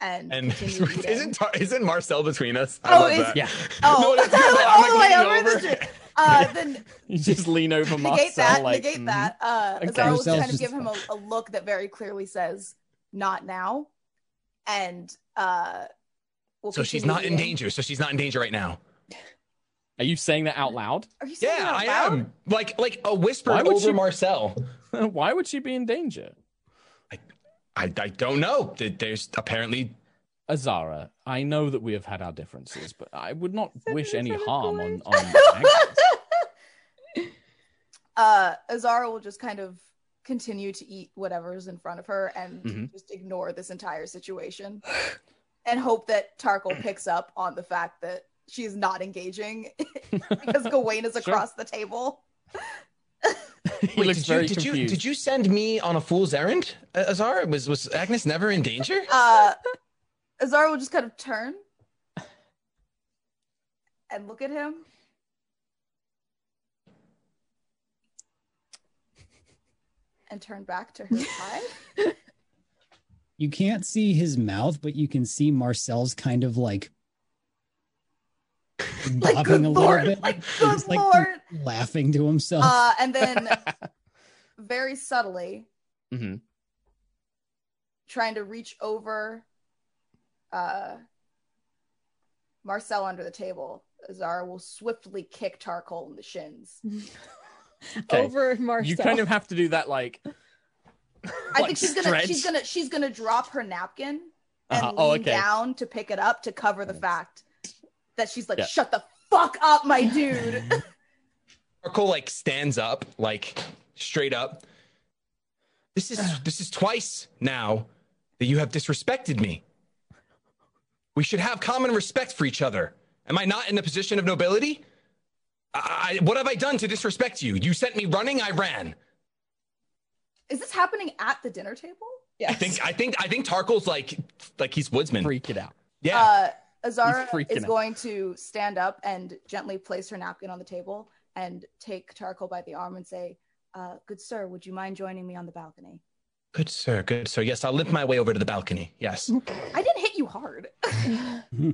and, And <laughs> isn't Tar- isn't Marcel between us? I Oh, love is- that. Yeah, <laughs> oh, No, <laughs> it's good. I'm, all the way leaning over, the tree. Uh, then you just lean over Marcel. negate that. like, negate mhm. that. Uh, Okay. Azara will Marcel's kind of give him a, a look that very clearly says "not now," and uh, will So she's not in danger. So she's not in danger right now. Are you saying that out loud? Are you saying Yeah, that out I loud? am. Like like a whisper Why would over she- Marcel. <laughs> Why would she be in danger? I, I don't know. There- There's apparently Azara, I know that we have had our differences, but I would not wish any harm on, on Agnis. <laughs> uh, Azara will just kind of continue to eat whatever's in front of her and Mhm. just ignore this entire situation <sighs> and hope that Tarkhal <clears throat> picks up on the fact that she's not engaging <laughs> because <laughs> Gawain is Sure. across the table. <laughs> Wait, looks did very you, did you did you send me on a fool's errand, Azar? Was was Agnis never in danger? Uh, Azara will just kind of turn and look at him. And turn back to her side. <laughs> You can't see his mouth, but you can see Marcel's kind of like <laughs> Like, bobbing good a little lord, bit, like, <laughs> He's good just, like lord. laughing to himself. Uh, and then very subtly hmm trying to reach over uh, Marcel under the table. Azara will swiftly kick Tarkhal in the shins. <laughs> Okay. Over Marcel. You kind of have to do that like. <laughs> I like think she's gonna stretch. she's gonna she's gonna drop her napkin and Uh-huh. lean Oh, okay. down to pick it up to cover the fact that she's like, Yeah. "Shut the fuck up, my dude." <laughs> Marco like stands up, like straight up. This is <sighs> this is twice now that you have disrespected me. We should have common respect for each other. Am I not in a position of nobility? I, I- what have I done to disrespect you? You sent me running, I ran. Is this happening at the dinner table? yes. I think I think I think Tarkhal's like like he's woodsman. freak it out. Yeah. Uh, Azara is out. going to stand up and gently place her napkin on the table and take Tarkhal by the arm and say, uh, "Good sir, would you mind joining me on the balcony?" good sir, good sir. Yes, I'll limp my way over to the balcony. Yes. <laughs> I didn't hit you hard. Uh, <laughs>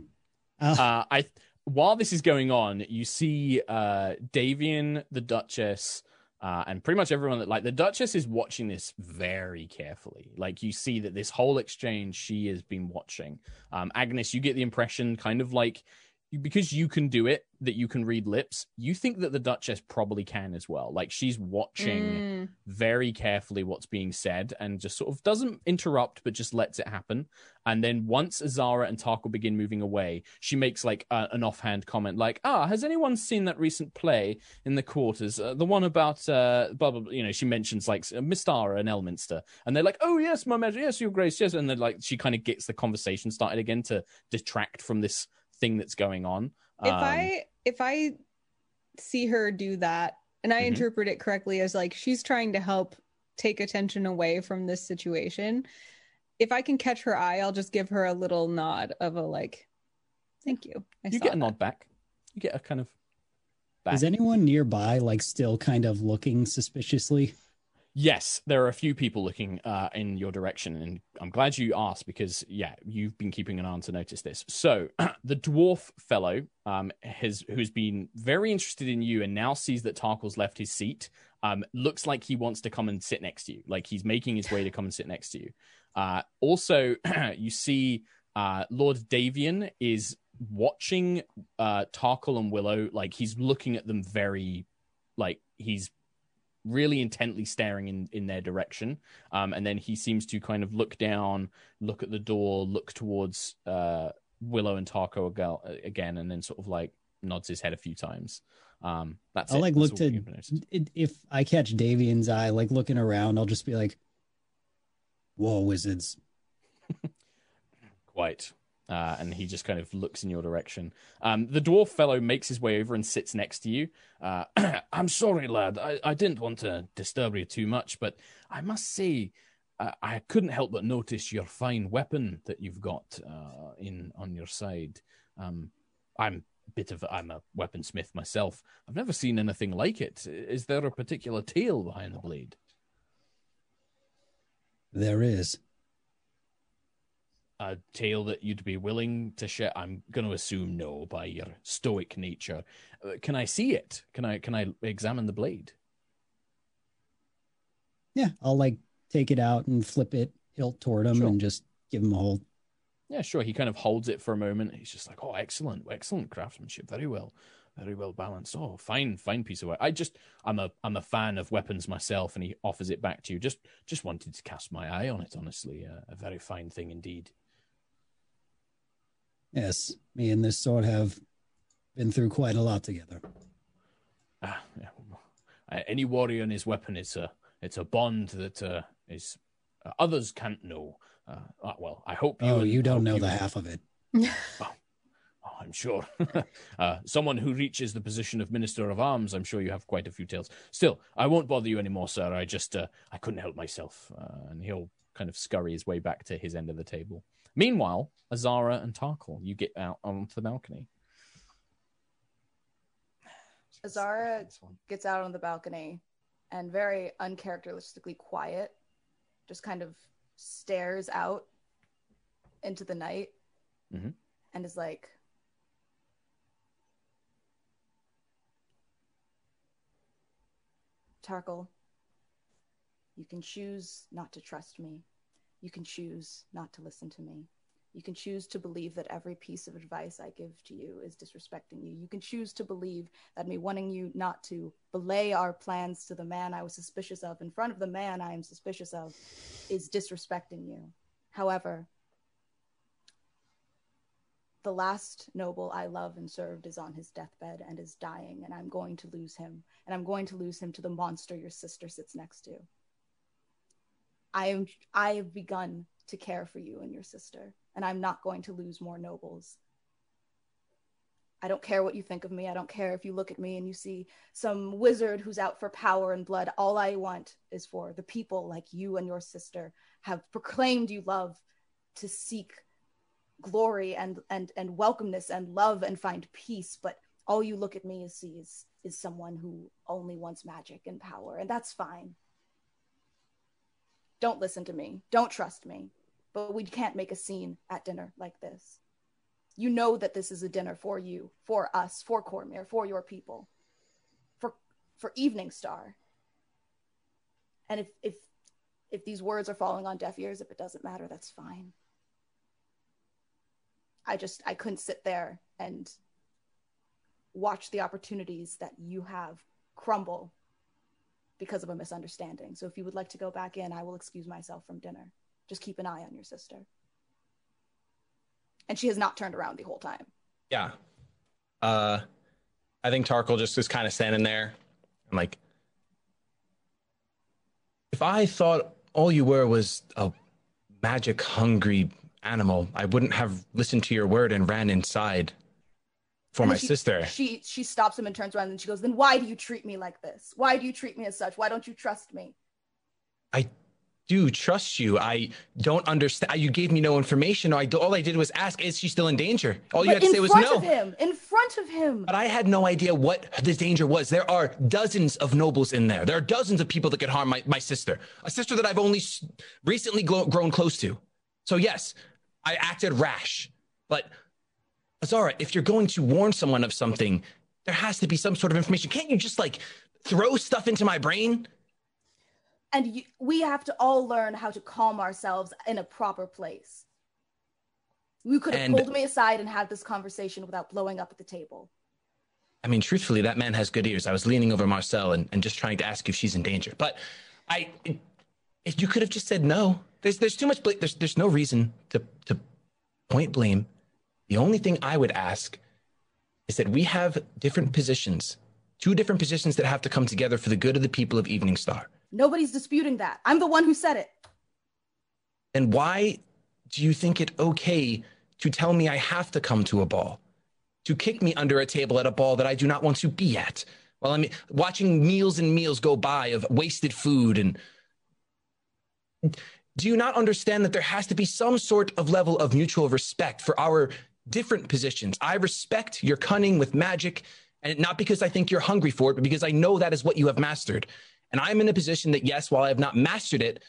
Uh, I while this is going on, you see uh, Davian, the Duchess, uh, and pretty much everyone that like the Duchess is watching this very carefully. Like you see that this whole exchange she has been watching. Um, Agnis, you get the impression, kind of like because you can do it, that you can read lips. You think that the Duchess probably can as well. Like she's watching Mm. very carefully what's being said and just sort of doesn't interrupt but just lets it happen and then once azara and Tarkhal begin moving away she makes like a, an offhand comment like ah has anyone seen that recent play in the quarters uh, the one about uh blah, blah, blah. you know she mentions like Mystra and elminster and they're like oh yes my measure yes your grace yes and then like she kind of gets the conversation started again to detract from this thing that's going on if Um, I if I see her do that and I Mhm. interpret it correctly as like she's trying to help take attention away from this situation, if I can catch her eye, I'll just give her a little nod of a like, thank you. I you get a that." nod back you get a kind of back. is anyone nearby like still kind of looking suspiciously? Yes, there are a few people looking uh, in your direction, and I'm glad you asked because, yeah, you've been keeping an eye on to notice this. So, <clears throat> the dwarf fellow um, has who's been very interested in you and now sees that Tarkhal's left his seat. Um, looks like he wants to come and sit next to you, like he's making his way to come and sit next to you. Uh, also, <clears throat> you see uh, Lord Davian is watching uh, Tarkhal and Willow, like he's looking at them very, like he's really intently staring in in their direction. Um, and then he seems to kind of look down, look at the door, look towards uh, Willow and Tarkhal again, and then sort of like nods his head a few times. Um, that's I'll it. like That's look to you've noticed. it- if I catch Davian's eye, like looking around, I'll just be like, "Whoa, wizards!" <laughs> quite. Uh, and he just kind of looks in your direction. Um, the dwarf fellow makes his way over and sits next to you. Uh, <clears throat> I'm sorry, lad. I, I didn't want to disturb you too much, but I must say, uh, I couldn't help but notice your fine weapon that you've got uh, in on your side. Um, I'm a bit of I'm a weaponsmith myself. I've never seen anything like it. Is there a particular tale behind the blade? There is. A tale that you'd be willing to share? I'm going to assume no by your stoic nature. Uh, can I see it? Can I can I examine the blade? Yeah, I'll like take it out and flip it hilt toward him Sure. and just give him a hold. Yeah, sure. He kind of holds it for a moment. He's just like, "Oh, excellent, excellent craftsmanship. Very well, very well balanced. Oh, fine, fine piece of work. I just, I'm a, I'm a fan of weapons myself." And he offers it back to you. Just, just wanted to cast my eye on it. Honestly, uh, a very fine thing indeed. Yes, me and this sword have been through quite a lot together. Ah, yeah. Uh, any warrior and his weapon is a, it's a bond that uh, is uh, others can't know. Uh, uh, well, I hope you. Oh, you don't know you the half of it. <laughs> Oh, I'm sure. <laughs> uh, someone who reaches the position of Minister of Arms, I'm sure you have quite a few tales. Still, I won't bother you anymore, sir. I just, uh, I couldn't help myself. Uh, and he'll kind of scurry his way back to his end of the table. Meanwhile, Azara and Tarkhal, you get out onto the balcony. Azara gets out on the balcony and very uncharacteristically quiet, just kind of stares out into the night Mhm. and is like, Tarkhal, you can choose not to trust me. You can choose not to listen to me. You can choose to believe that every piece of advice I give to you is disrespecting you. You can choose to believe that me wanting you not to belay our plans to the man I was suspicious of in front of the man I am suspicious of is disrespecting you. However, the last noble I love and served is on his deathbed and is dying, and I'm going to lose him. And I'm going to lose him to the monster your sister sits next to. I am I have begun to care for you and your sister, and I'm not going to lose more nobles. I don't care what you think of me. I don't care if you look at me and you see some wizard who's out for power and blood. All I want is for the people like you and your sister have proclaimed you love to seek glory and and and welcomeness and love and find peace but all you look at me and see is is someone who only wants magic and power and that's fine don't listen to me don't trust me but we can't make a scene at dinner like this. You know that this is a dinner for you for us for Cormyr for your people for for Eveningstar. And if if if these words are falling on deaf ears if it doesn't matter that's fine. I just I couldn't sit there and watch the opportunities that you have crumble because of a misunderstanding. So if you would like to go back in, I will excuse myself from dinner. Just keep an eye on your sister. And she has not turned around the whole time. Yeah. Uh, I think Tarkhal just is kind of standing there. I'm like, if I thought all you were was a magic hungry animal, I wouldn't have listened to your word and ran inside for And my she- sister. She she stops him and turns around and she goes, "Then why do you treat me like this? Why do you treat me as such? Why don't you trust me?" I do trust you. I don't understand. You gave me no information. I all I did was ask, is she still in danger? All you but had to say was no. In front of him, in front of him. But I had no idea what the danger was. There are dozens of nobles in there. There are dozens of people that could harm my, my sister, a sister that I've only recently grown close to. So, yes, I acted rash. But, Azara, if you're going to warn someone of something, there has to be some sort of information. Can't you just like throw stuff into my brain? and you, we have to all learn how to calm ourselves in a proper place. You could have And- pulled me aside and had this conversation without blowing up at the table. I mean, truthfully, that man has good ears. I was leaning over Marcel and, and just trying to ask if she's in danger. But I, if you could have just said no, there's there's too much. Bl- there's there's no reason to to point blame. The only thing I would ask is that we have different positions, two different positions that have to come together for the good of the people of Eveningstar. Nobody's disputing that. I'm the one who said it. Then why do you think it okay to tell me I have to come to a ball? To kick me under a table at a ball that I do not want to be at? While I'm watching meals and meals go by of wasted food and do you not understand that there has to be some sort of level of mutual respect for our different positions? I respect your cunning with magic, and not because I think you're hungry for it, but because I know that is what you have mastered. And I'm in a position that, yes, while I have not mastered it,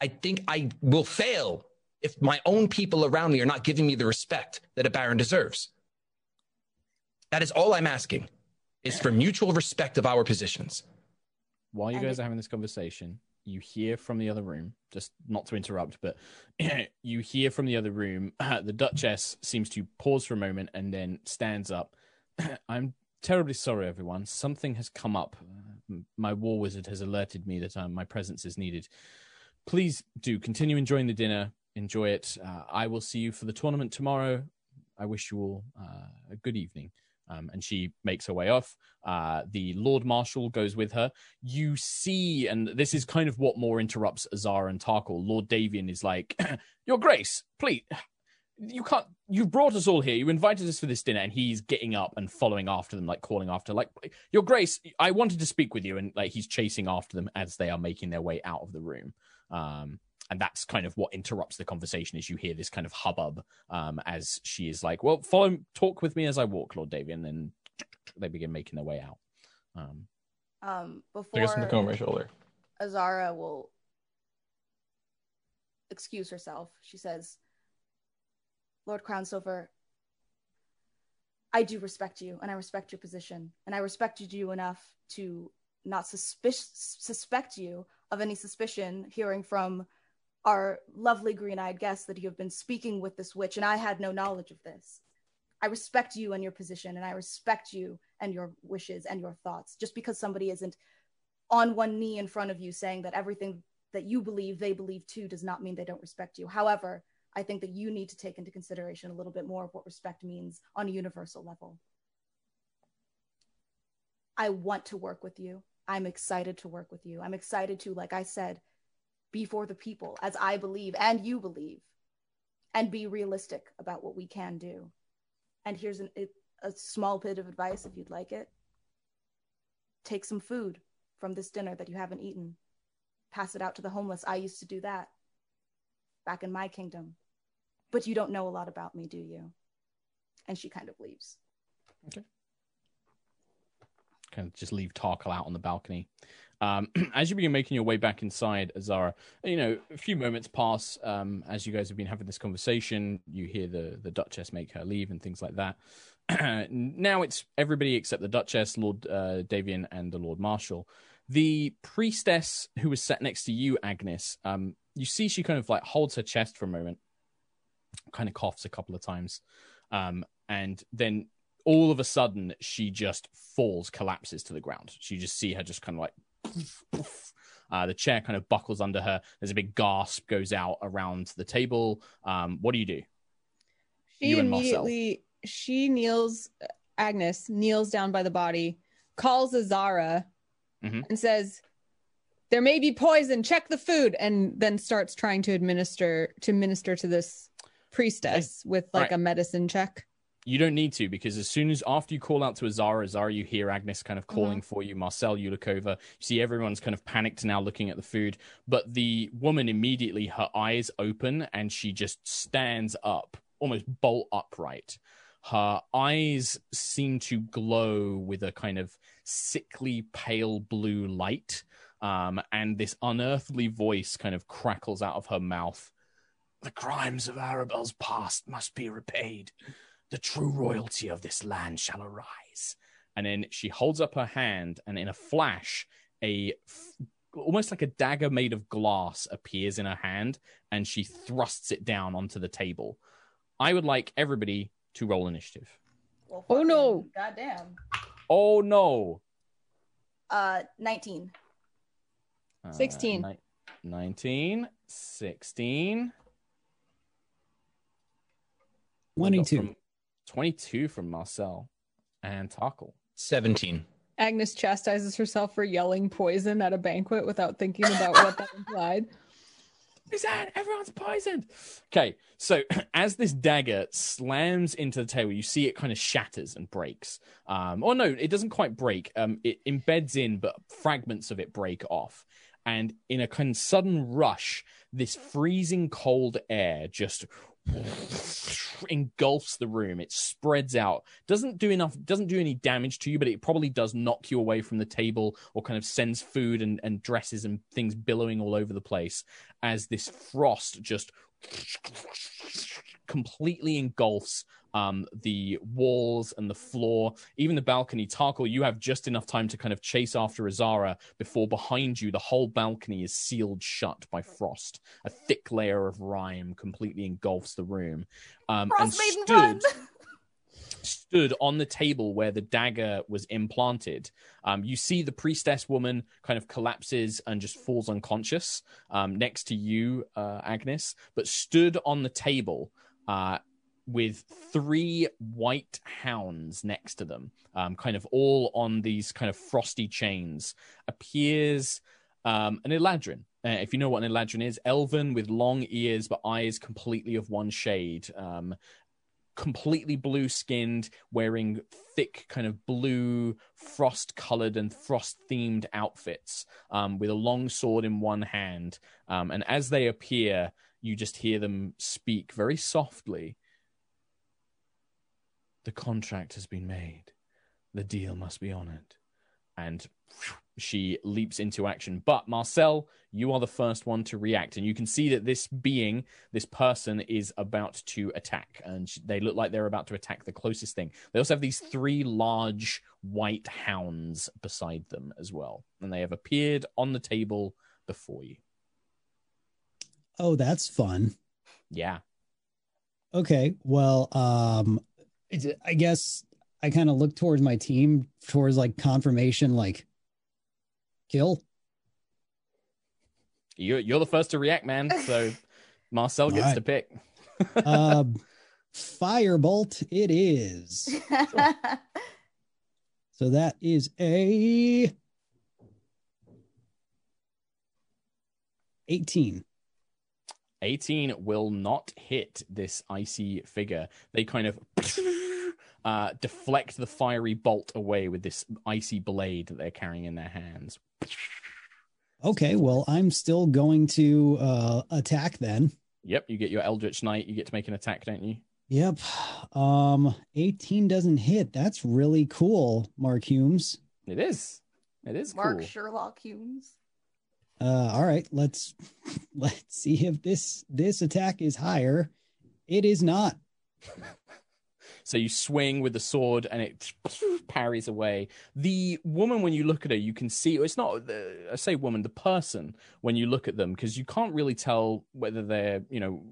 I think I will fail if my own people around me are not giving me the respect that a baron deserves. That is all I'm asking is for mutual respect of our positions. While you guys are having this conversation, you hear from the other room, just not to interrupt, but <clears throat> you hear from the other room, <clears throat> the Duchess seems to pause for a moment and then stands up. <clears throat> I'm terribly sorry, everyone. Something has come up. My war wizard has alerted me that um, my presence is needed. Please do continue enjoying the dinner. Enjoy it. Uh, I will see you for the tournament tomorrow. I wish you all uh, a good evening. Um, and she makes her way off. Uh, the Lord Marshal goes with her. You see, and this is kind of what more interrupts Azara and Tarkhal. Lord Davian is like, <clears throat> Your Grace, please, you can't, You've brought us all here. You invited us for this dinner. And he's getting up and following after them, like calling after, like, Your Grace, I wanted to speak with you. And like he's chasing after them as they are making their way out of the room. Um, and that's kind of what interrupts the conversation is you hear this kind of hubbub um, as she is like well follow talk with me as i walk lord davian and then they begin making their way out um, Um, I before guess I'm looking over my shoulder. Azara will excuse herself. She says, Lord Crownsilver, I do respect you and I respect your position. And I respected you enough to not suspic- suspect you of any suspicion hearing from our lovely green eyed guest that you have been speaking with this witch, and I had no knowledge of this. I respect you and your position, and I respect you and your wishes and your thoughts. Just because somebody isn't on one knee in front of you saying that everything that you believe they believe too does not mean they don't respect you. However, I think that you need to take into consideration a little bit more of what respect means on a universal level. I want to work with you. I'm excited to work with you. I'm excited to, like I said, be for the people as I believe and you believe, and be realistic about what we can do. And here's an, a small bit of advice if you'd like it take some food from this dinner that you haven't eaten, pass it out to the homeless. I used to do that back in my kingdom. But you don't know a lot about me, do you? And she kind of leaves. Okay. Kind of just leave Tarkhal out on the balcony. Um, <clears throat> as you begin making your way back inside, Azara, you know, a few moments pass um, as you guys have been having this conversation. You hear the, the Duchess make her leave and things like that. <clears throat> now it's everybody except the Duchess, Lord uh, Davian, and the Lord Marshal. The priestess who was sat next to you, Agnis, um, you see she kind of like holds her chest for a moment, kind of coughs a couple of times, um, and then all of a sudden she just falls, collapses to the ground. So you just see her just kind of like. Uh, the chair kind of buckles under her. There's a big gasp goes out around the table. Um, what do you do? She You immediately she kneels Agnis kneels down by the body, calls Azara, Mhm. and says, There may be poison, check the food, and then starts trying to administer to minister to this priestess with like Right. a medicine check. You don't need to because as soon as after you call out to Azara, Azara, you hear Agnis kind of calling for you, Marcel you look over, You see everyone's kind of panicked now looking at the food. But the woman immediately, her eyes open and she just stands up, almost bolt upright. Her eyes seem to glow with a kind of sickly pale blue light. Um, and this unearthly voice kind of crackles out of her mouth. The crimes of Arabel's past must be repaid the true royalty of this land shall arise. And then she holds up her hand, and in a flash, a f- almost like a dagger made of glass appears in her hand, and she thrusts it down onto the table. I would like everybody to roll initiative. Well, Oh, no. Goddamn. Oh no. Uh, 19. Uh, 16. ni- 19, 16. 22. from- 22 from Marcel and Tarkhal. 17. Agnis chastises herself for yelling poison at a banquet without thinking about what that implied. <laughs> Poison! Everyone's poisoned. Okay, so <clears throat> as this dagger slams into the table, you see it kind of shatters and breaks. Um, or no, it doesn't quite break. Um, it embeds in, but fragments of it break off. And in a kind of sudden rush, this freezing cold air just <laughs> engulfs the room. It spreads out. Doesn't do enough. Doesn't do any damage to you, but it probably does knock you away from the table, or kind of sends food and, and dresses and things billowing all over the place as this frost just completely engulfs um, the walls and the floor, even the balcony. Tarkhal, you have just enough time to kind of chase after Azara before behind you the whole balcony is sealed shut by frost. A thick layer of rime completely engulfs the room. Um, and Frost run! stood, <laughs> stood on the table where the dagger was implanted. Um, you see the priestess woman kind of collapses and just falls unconscious um, next to you, uh, Agnis, but stood on the table. Uh, with three white hounds next to them, um, kind of all on these kind of frosty chains, appears um, an Eladrin. Uh, if you know what an Eladrin is, elven with long ears but eyes completely of one shade. Um, completely blue skinned, wearing thick, kind of blue, frost colored and frost themed outfits, um, with a long sword in one hand. Um, and as they appear, you just hear them speak very softly. The contract has been made. The deal must be honored. And she leaps into action. But Marcel, you are the first one to react, and you can see that this being, this person, is about to attack, and they look like they're about to attack the closest thing. They also have these three large white hounds beside them as well, and they have appeared on the table before you. Oh, that's fun. Yeah, Okay. Well, um, I guess I kind of look towards my team towards like confirmation, like kill. you're you're the first to react, man. So <laughs> Marcel gets Alright. to pick. <laughs> Um, firebolt it is. <laughs> So that is a 18. 18 will not hit this icy figure. They kind of uh, deflect the fiery bolt away with this icy blade that they're carrying in their hands. Okay, well, I'm still going to uh attack then. Yep, you get your Eldritch Knight. You get to make an attack, don't you? Yep. Um 18 doesn't hit. That's really cool, Mark Hulmes. It is. It is Mark cool. Sherlock Hulmes. Uh all right, let's <laughs> let's see if this this attack is higher. It is not. <laughs> So you swing with the sword and it <sniffs> parries away. The woman, when you look at her, you can see it's not, the, I say woman, the person, when you look at them, because you can't really tell whether they're, you know,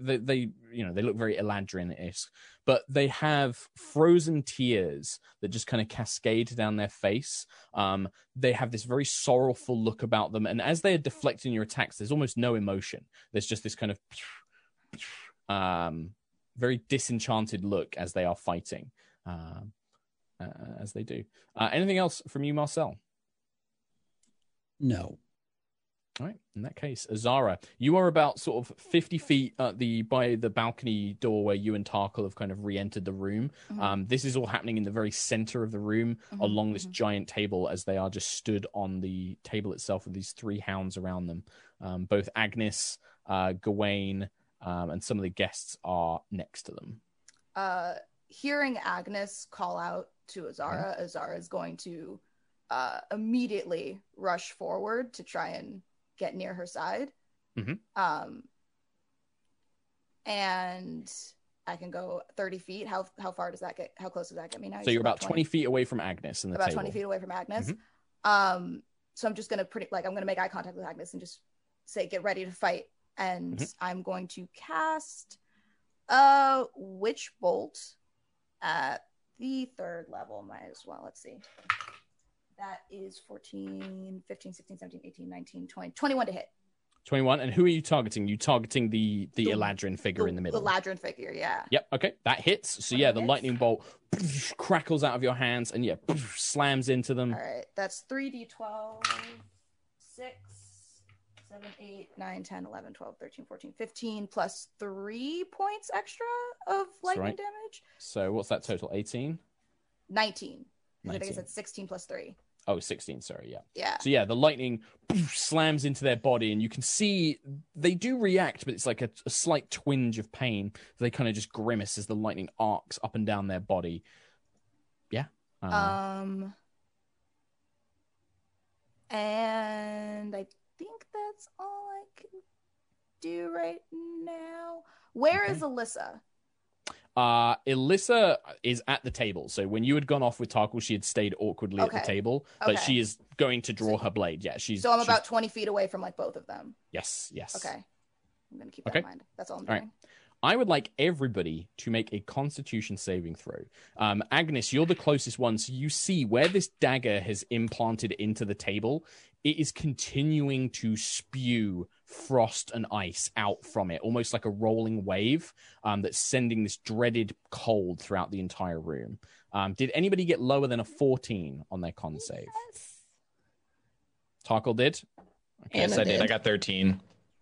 they, they you know, they look very Eladrin-esque, but they have frozen tears that just kind of cascade down their face. Um, they have this very sorrowful look about them. And as they are deflecting your attacks, there's almost no emotion. There's just this kind of, <sniffs> <sniffs> um, very disenchanted look as they are fighting, um, uh, as they do. Uh, anything else from you, Marcel? No. All right. In that case, Azara, you are about sort of fifty feet at the by the balcony door where you and Tarkhal have kind of re-entered the room. Mhm. Um, this is all happening in the very center of the room, Mhm, along this mhm. giant table, as they are just stood on the table itself with these three hounds around them. Um, both Agnis, uh, Gawain, um, and some of the guests are next to them. uh, hearing Agnis call out to Azara, Azara is going to uh, immediately rush forward to try and get near her side. Mhm. Um, and I can go 30 feet. How how far does that get? How close does that get me now? So you're about 20 feet away from Agnis and the about table. 20 feet away from Agnis. Mhm. Um, so I'm just gonna pretty like I'm gonna make eye contact with Agnis and just say, "Get ready to fight." And Mhm. I'm going to cast a witch bolt at the third level. Might as well. Let's see. That is 14, 15, 16, 17, 18, 19, 20, 21 to hit. 21. And who are you targeting? You targeting the the The- Eladrin figure in the middle. The Ladrin figure, yeah. Yep. Okay, that hits. So yeah, the Hits. lightning bolt <laughs> crackles out of your hands, and yeah, <laughs> slams into them. All right, that's 3d12, 6, 7, 8, 9, 10, 11, 12, 13, 14, 15, plus 3 points extra of lightning right. damage. So what's that total? 18? 19. 'Cause I think 19. it's at 16 plus 3. Oh, 16. Sorry. Yeah. Yeah. So yeah, the lightning slams into their body, and you can see they do react, but it's like a, a slight twinge of pain. They kind of just grimace as the lightning arcs up and down their body. Yeah. Uh, Um, and I think that's all I can do right now. Where is Alyssa? Uh, Elissa is at the table. So when you had gone off with Tarkhal, she had stayed awkwardly at the table, but Okay. she is going to draw her blade. Yeah, she's. So I'm she's- about 20 feet away from like both of them. Yes, yes. Okay. I'm going to keep that in mind. That's all I'm All right. doing. I would like everybody to make a Constitution saving throw. Um, Agnis, you're the closest one, so you see where this dagger has implanted into the table. It is continuing to spew frost and ice out from it, almost like a rolling wave um, that's sending this dreaded cold throughout the entire room. Um, did anybody get lower than a 14 on their con save? Yes. Tarkhal did. Okay. Yes, Anna I did. did. I got 13.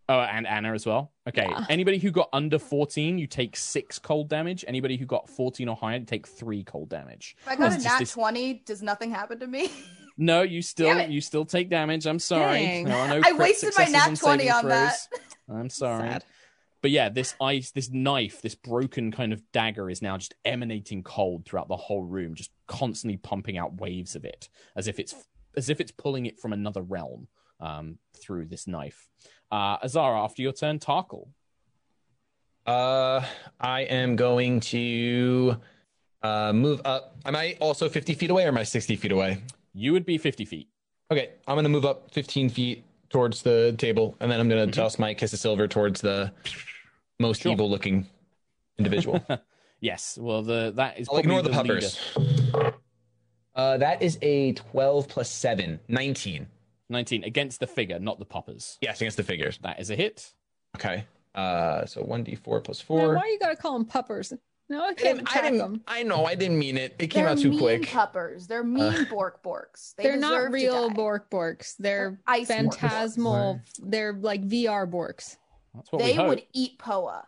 Oh, and Anna as well. Okay. Yeah. Anybody who got under 14, you take six cold damage. Anybody who got 14 or higher, you take three cold damage. If I got a nat this- 20, does nothing happen to me? <laughs> No, you still you still take damage. I'm sorry. Dang. There are no I crit wasted my successes nat on 20 saving on that. <laughs> I'm sorry. Sad. But yeah, this ice, this knife, this broken kind of dagger is now just emanating cold throughout the whole room, just constantly pumping out waves of it, as if it's as if it's pulling it from another realm um, through this knife. Uh, Azara, after your turn, Tarkhal. Uh, I am going to uh, move up. Am I also 50 feet away or am I 60 feet away? You would be 50 feet. Okay, I'm going to move up 15 feet towards the table, and then I'm going to Mhm. toss my kiss of silver towards the most Sure. evil looking individual. <laughs> Yes. Well, the that is I'll probably ignore the, leader. puppers. Uh, that is a 12 plus 7, 19. 19 against the figure, not the poppers. Yes, against the figures. That is a hit. Okay. Uh, so 1d4 plus Now, 4. why you gotta call them puppers? No, I I can't didn't, I, didn't, them. I know, I didn't mean it. It came They're out too mean quick. puppers. They're mean uh. bork borks. They They're not real. Bork Borks. They're ice borks. phantasmal. They're like VR Borks. That's what They we hope. would eat Poa,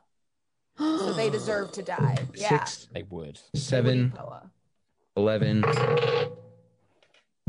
so they <gasps> deserve to die. Yeah. Six, They would. they would seven, 11,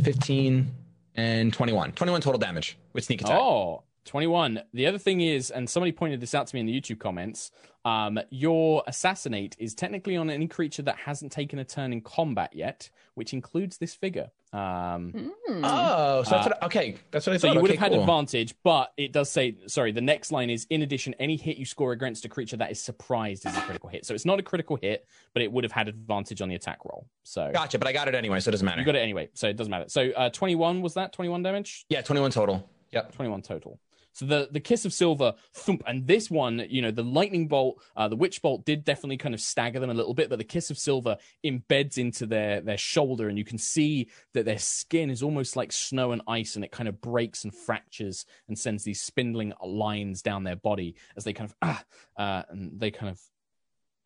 15, and 21. 21 total damage with sneak attack. Oh, 21. The other thing is, and somebody pointed this out to me in the YouTube comments, um, your assassinate is technically on any creature that hasn't taken a turn in combat yet, which includes this figure. Um, Hmm. Oh, so that's Uh, what. Okay, that's what I so thought. you would okay, have had cool. advantage, but it does say, sorry, the next line is, in addition, any hit you score against a creature that is surprised is a critical hit. So it's not a critical hit, but it would have had advantage on the attack roll. So Gotcha, but I got it anyway, so it doesn't matter. you got it anyway. So it doesn't matter. So uh, 21 was that? 21 damage? Yeah, 21 total. Yep. 21 total. So the the kiss of silver thump, and this one, you know, the lightning bolt, uh, the witch bolt did definitely kind of stagger them a little bit, but the kiss of silver embeds into their their shoulder, and you can see that their skin is almost like snow and ice, and it kind of breaks and fractures and sends these spindling lines down their body as they kind of ah, uh, and they kind of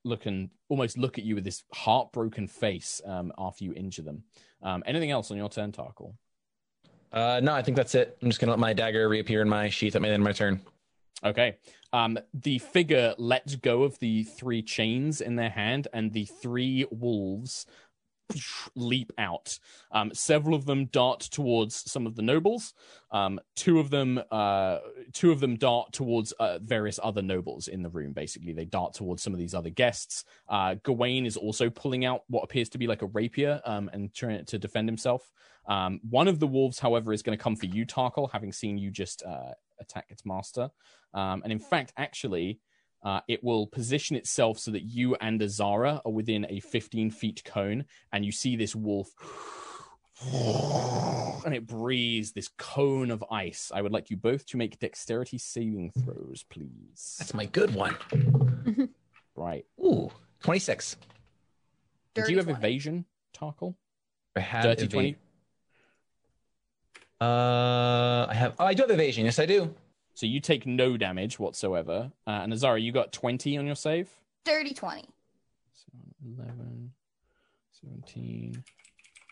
look and almost look at you with this heartbroken face um, after you injure them. Um, anything else on your turn, Tarkhal? Uh, no, I think that's it. I'm just gonna let my dagger reappear in my sheath at my end of my turn. Okay. Um, the figure lets go of the three chains in their hand, and the three wolves leap out. Um, several of them dart towards some of the nobles. Um, two of them, uh, two of them dart towards uh, various other nobles in the room. Basically, they dart towards some of these other guests. Uh, Gawain is also pulling out what appears to be like a rapier um, and trying to defend himself. Um, one of the wolves, however, is going to come for you, Tarkhal, having seen you just uh, attack its master. Um, and in fact, actually, uh, it will position itself so that you and Azara are within a 15 feet cone, and you see this wolf. <sighs> And it breathes this cone of ice. I would like you both to make dexterity saving throws, please. That's my good one. <laughs> Right. Ooh, 26. Do you have 20. evasion, Tarkhal? I have Dirty eva- 20? Uh, I have. Oh, I do have evasion. Yes, I do. So you take no damage whatsoever. Uh, and Azara, you got 20 on your save? Dirty 20. So 11, 17,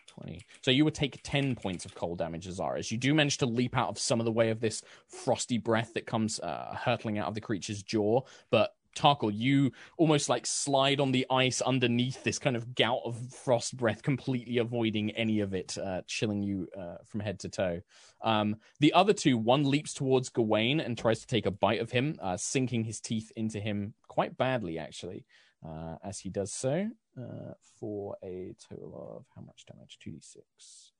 20. So you would take 10 points of cold damage, Azara, as you do manage to leap out of some of the way of this frosty breath that comes uh, hurtling out of the creature's jaw. But Tarkhal, you almost like slide on the ice underneath this kind of gout of frost breath, completely avoiding any of it, uh, chilling you uh, from head to toe. Um, the other two, one leaps towards Gawain and tries to take a bite of him, uh, sinking his teeth into him quite badly, actually, uh, as he does so, uh, for a total of how much damage? 2d6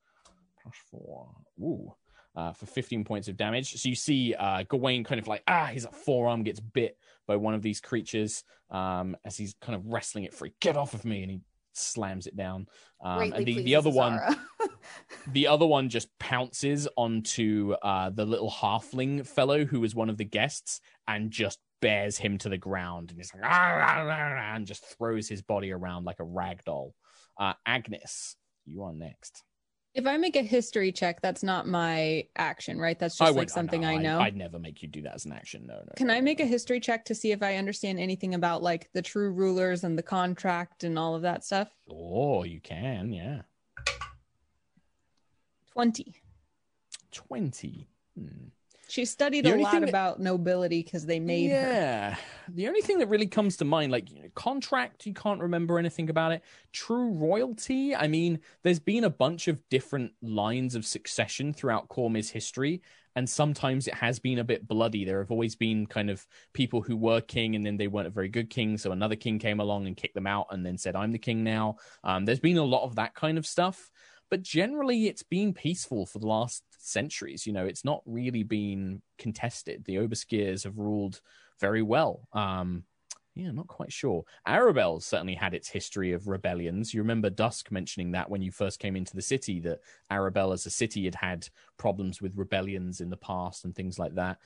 plus 4. Ooh. Uh, for 15 points of damage. So you see uh, Gawain kind of like, ah, his forearm gets bit by one of these creatures um, as he's kind of wrestling it free. Get off of me! And he slams it down. Um, and the, the other one, <laughs> the other one just pounces onto uh, the little halfling fellow who was one of the guests and just bears him to the ground and he's like "Ah, ah, ah, ah," and just throws his body around like a rag doll. Uh, Agnis, you are next. If I make a history check, that's not my action, right? That's just like something I know. I'd, never make you do that as an action. No, no. Can no, I no, make a history check to see if I understand anything about like the true rulers and the contract and all of that stuff? Oh, you can, yeah. 20. 20. Hmm. She studied The a lot that- about nobility because they made her. yeah. The only thing that really comes to mind, like you know, contract, you can't remember anything about it. True royalty, I mean, there's been a bunch of different lines of succession throughout Cormyr's history, and sometimes it has been a bit bloody. There have always been kind of people who were king and then they weren't a very good king, so another king came along and kicked them out and then said, I'm the king now. Um, there's been a lot of that kind of stuff. But generally, it's been peaceful for the last centuries. You know, it's not really been contested. The Obarskyrs have ruled very well. Um, yeah, not quite sure. Arabel certainly had its history of rebellions. You remember Dusk mentioning that when you first came into the city, that Arabel as a city had had problems with rebellions in the past and things like that.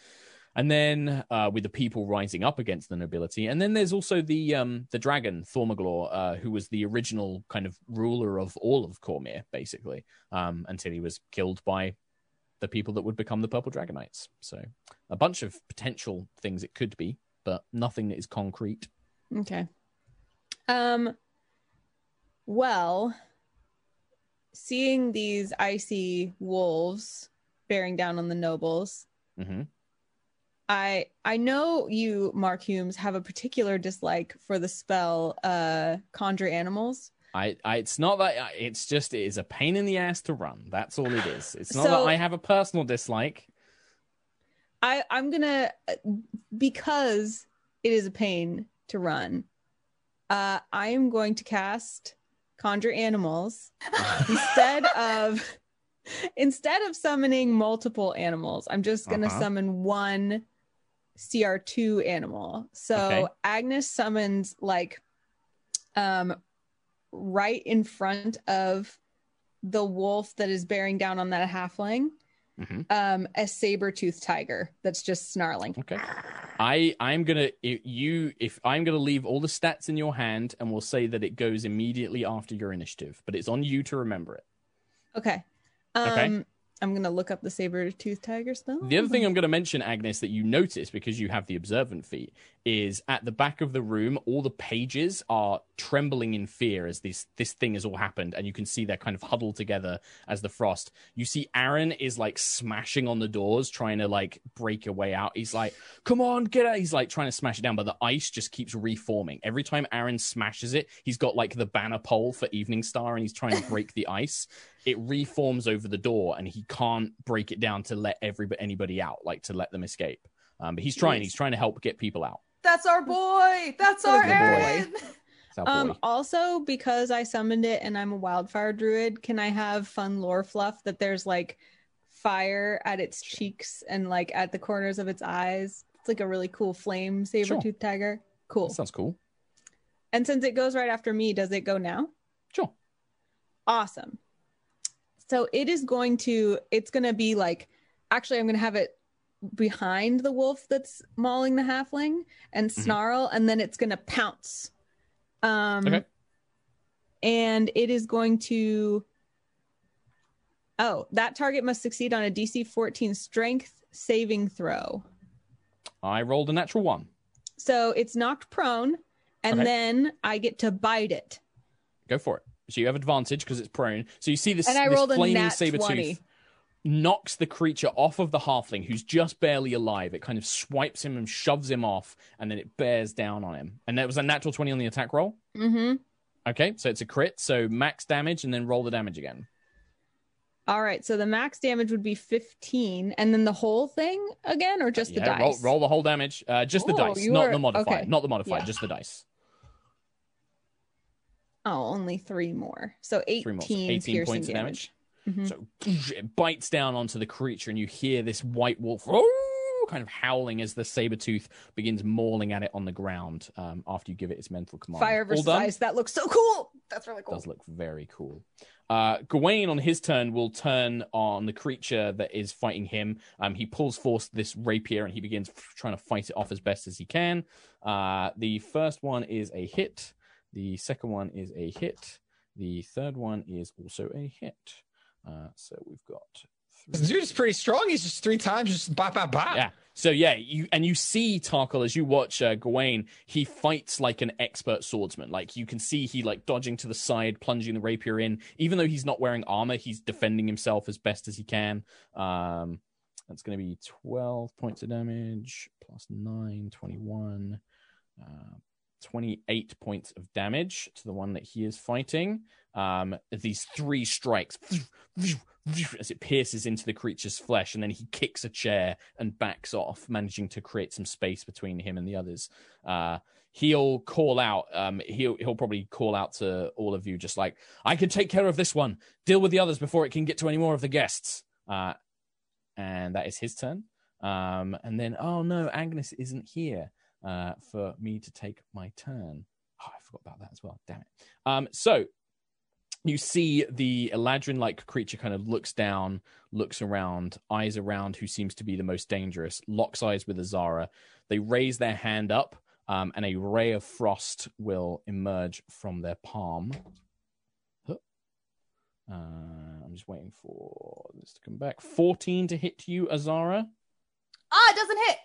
And then uh, with the people rising up against the nobility, and then there's also the um, the dragon Thormaglor, uh, who was the original kind of ruler of all of Cormyr, basically, um, until he was killed by the people that would become the Purple Dragonites. So a bunch of potential things it could be, but nothing that is concrete. Okay. Um well, seeing these icy wolves bearing down on the nobles, hmm I I know you, Mark Hulmes, have a particular dislike for the spell uh conjure animals. I, I, it's not that I- it's just it is a pain in the ass to run. That's all it is. It's not So- that I have a personal dislike. I I'm gonna because it is a pain to run. Uh, I am going to cast conjure animals <laughs> instead of instead of summoning multiple animals. I'm just gonna Uh-huh. summon one CR2 animal. So Okay. Agnis summons like um right in front of the wolf that is bearing down on that halfling Mhm. um a saber-toothed tiger that's just snarling Okay. I I'm gonna if you if I'm gonna leave all the stats in your hand, and we'll say that it goes immediately after your initiative, but it's on you to remember it. okay um Okay. I'm gonna look up the saber-toothed tiger spell The other thing I'm to mention, Agnis, that you notice because you have the observant feat, is at the back of the room, all the pages are trembling in fear as this this thing has all happened, and you can see they're kind of huddled together as the frost. You see Aaron is like smashing on the doors, trying to like break a way out. He's like, "Come on, get out!" He's like trying to smash it down, but the ice just keeps reforming. Every time Aaron smashes it, he's got like the banner pole for Eveningstar, and he's trying to break the ice it reforms over the door and he can't break it down to let everybody anybody out like to let them escape. Um, but he's trying Jeez. he's trying to help get people out. That's our boy. That's our good boy. Aaron. That's our um also because i summoned it and i'm a wildfire druid can i have fun lore fluff that there's like fire at its cheeks and like at the corners of its eyes? It's like a really cool flame saber-toothed tiger. Cool. That sounds cool. And since it goes right after me does it go now? Sure. Awesome so it is going to it's going to be like actually i'm going to have it behind the wolf that's mauling the halfling and Mhm. snarl and then it's going to pounce um Okay. and it is going to. Oh, that target must succeed on a DC 14 strength saving throw. I rolled a natural one. So it's knocked prone, and Okay. then I get to bite it. Go for it. So you have advantage because it's prone. So you see this, And I this rolled flaming saber 20. tooth knocks the creature off of the halfling who's just barely alive. It kind of swipes him and shoves him off, and then it bears down on him. And that was a natural 20 on the attack roll. Mm-hmm. Okay, so it's a crit. So max damage, and then roll the damage again. All right, so the max damage would be 15, and then the whole thing again, or just the Yeah, roll, dice? roll the whole damage. Uh, just the Oh, dice, not are- the modifier. okay. Not the modifier, Yeah. just the dice. Oh, only three more. So 18, Three more. So 18 points of damage. damage. Mhm. So it bites down onto the creature, and you hear this white wolf "Oh," kind of howling as the saber tooth begins mauling at it on the ground um, after you give it its mental command. Fire versus ice. That looks so cool. That's really cool. Does look very cool. Uh, Gawain, on his turn, will turn on the creature that is fighting him. Um, he pulls forth this rapier and he begins trying to fight it off as best as he can. Uh, the first one is a hit. The second one is a hit. The third one is also a hit. Uh, so we've got three. dude is pretty strong. He's just three times, just bop, bop, bop. Yeah. So yeah, you and you see Tarkhal as you watch uh, Gawain. He fights like an expert swordsman. Like you can see he like dodging to the side, plunging the rapier in. Even though he's not wearing armor, he's defending himself as best as he can. Um, that's going to be twelve points of damage plus nine, 21, uh, 28 points of damage to the one that he is fighting. Um, these three strikes as it pierces into the creature's flesh, and then he kicks a chair and backs off, managing to create some space between him and the others. Uh, he'll call out. Um, he'll he'll probably call out to all of you, just like I can take care of this one. Deal with the others before it can get to any more of the guests. Uh, and that is his turn. Um, and then oh no, Agnis isn't here uh, for me to take my turn. Oh, I forgot about that as well. Damn it. Um, so you see the Eladrin like creature kind of looks down, looks around, eyes around who seems to be the most dangerous, locks eyes with Azara. They raise their hand up, um, and a ray of frost will emerge from their palm. Uh, I'm just waiting for this to come back. 14 to hit you, Azara. Ah, it doesn't hit.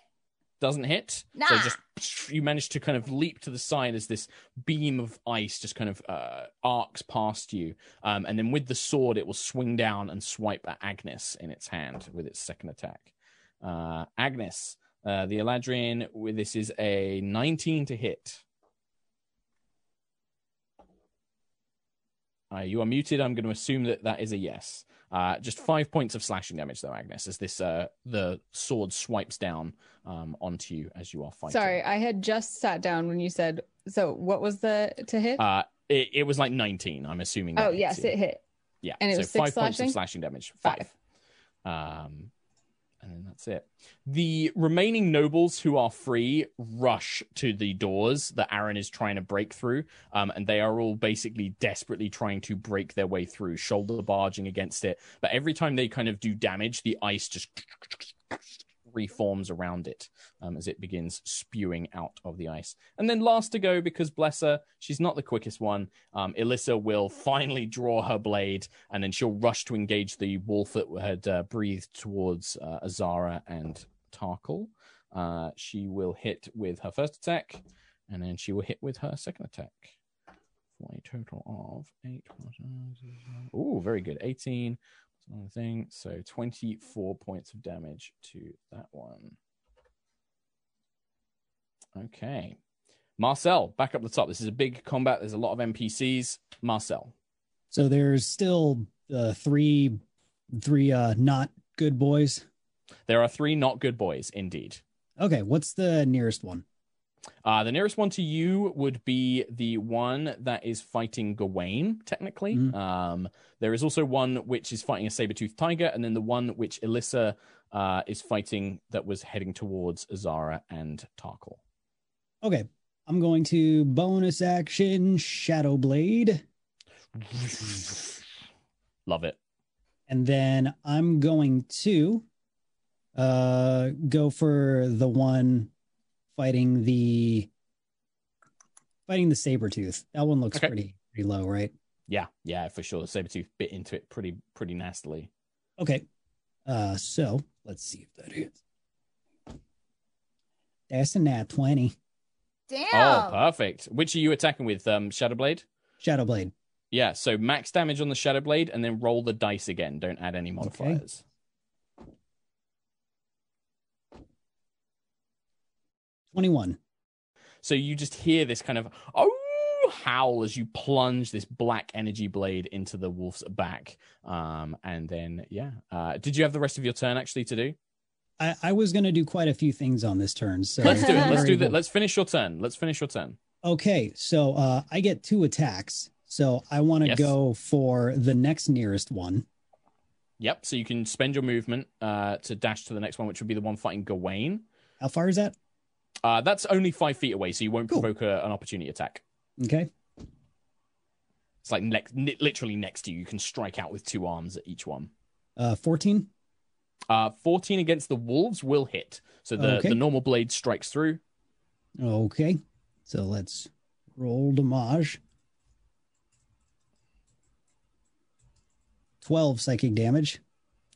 Doesn't hit. So just you manage to kind of leap to the side as this beam of ice just kind of uh, arcs past you, um, and then with the sword it will swing down and swipe at Agnis in its hand with its second attack. Uh, Agnis, uh, the Eladrin, with this is a 19 to hit. Uh, you are muted. I'm going to assume that that is a yes. Uh, just five points of slashing damage, though, Agnis, as this uh, the sword swipes down um, onto you as you are fighting. Sorry, I had just sat down when you said. So, what was the to hit? Uh, it, it was like 19. I'm assuming. that oh, yes, you. it hit. Yeah. and it so was five points of slashing damage. Five. Five. Um, and that's it. The remaining nobles who are free rush to the doors that Aaron is trying to break through, um, and they are all basically desperately trying to break their way through, shoulder barging against it. But every time they kind of do damage, the ice just reforms around it um, as it begins spewing out of the ice. And then last to go, because bless her, she's not the quickest one. Um, Elissa will finally draw her blade, and then she'll rush to engage the wolf that had uh, breathed towards uh, Azara and Tarkhal. Uh, she will hit with her first attack, and then she will hit with her second attack. For a total of eight. Oh, very good. 18 another thing. So 24 points of damage to that one. Okay. Marcel, back up the top. This is a big combat. There's a lot of NPCs. Marcel. So there's still uh, three, three uh, not good boys. There are three not good boys, indeed. Okay, what's the nearest one? Uh, the nearest one to you would be the one that is fighting Gawain, technically. Mhm. Um, there is also one which is fighting a saber-toothed tiger, and then the one which Elissa uh, is fighting that was heading towards Azara and Tarkhal. Okay, I'm going to bonus action Shadow Blade, Love it. and then I'm going to uh go for the one fighting the fighting the saber tooth. That one looks Okay. pretty pretty low, right? Yeah, yeah, for sure. The saber tooth bit into it pretty pretty nastily. Okay. Uh, so let's see if that is. That's a nat 20. Damn. Oh, perfect. Which are you attacking with? Um, Shadow Blade. Shadow Blade. Yeah. So max damage on the Shadow Blade, and then roll the dice again. Don't add any modifiers. 21. So you just hear this kind of oh howl as you plunge this black energy blade into the wolf's back. Um, and then yeah, uh, did you have the rest of your turn actually to do? I, I was going to do quite a few things on this turn. So Let's do it. <laughs> Let's do that. Let's finish your turn. Let's finish your turn. Okay, so uh, I get two attacks. So I want to Yes. go for the next nearest one. Yep. So you can spend your movement uh, to dash to the next one, which would be the one fighting Gawain. How far is that? Uh, that's only five feet away, so you won't Cool. provoke a, an opportunity attack. Okay. It's like ni- literally next to you. You can strike out with two arms at each one. Uh, 14. Uh, 14 against the wolves will hit. So the, Okay. the normal blade strikes through. Okay. So let's roll damage. 12 psychic damage.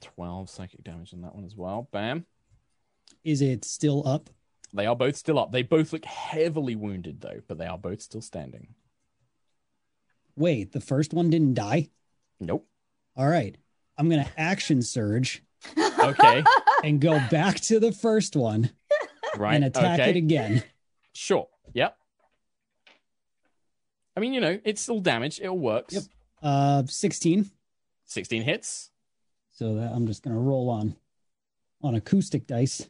12 psychic damage on that one as well. Bam. Is it still up? They are both still up. They both look heavily wounded, though, but they are both still standing. Wait, the first one didn't die? Nope. All right. I'm going to action surge Okay. <laughs> and go back to the first one right. and attack okay. it again. Sure. Yep. I mean, you know, it's still damage. It all works. Yep. Uh, 16. 16 hits. So that I'm just going to roll on on acoustic dice.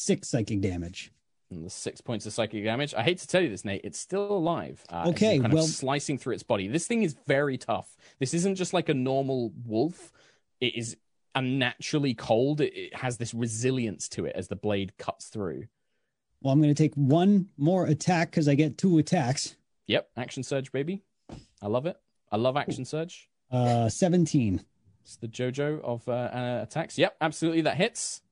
Six psychic damage. And the six points of psychic damage. I hate to tell you this, Nate. It's still alive. Uh, Okay, kind well- of slicing through its body. This thing is very tough. This isn't just like a normal wolf. It is unnaturally cold. It, it has this resilience to it as the blade cuts through. Well, I'm going to take one more attack because I get two attacks. Yep, action surge, baby. I love it. I love action surge. Uh, 17. It's the JoJo of uh, uh, attacks. Yep, absolutely. That hits.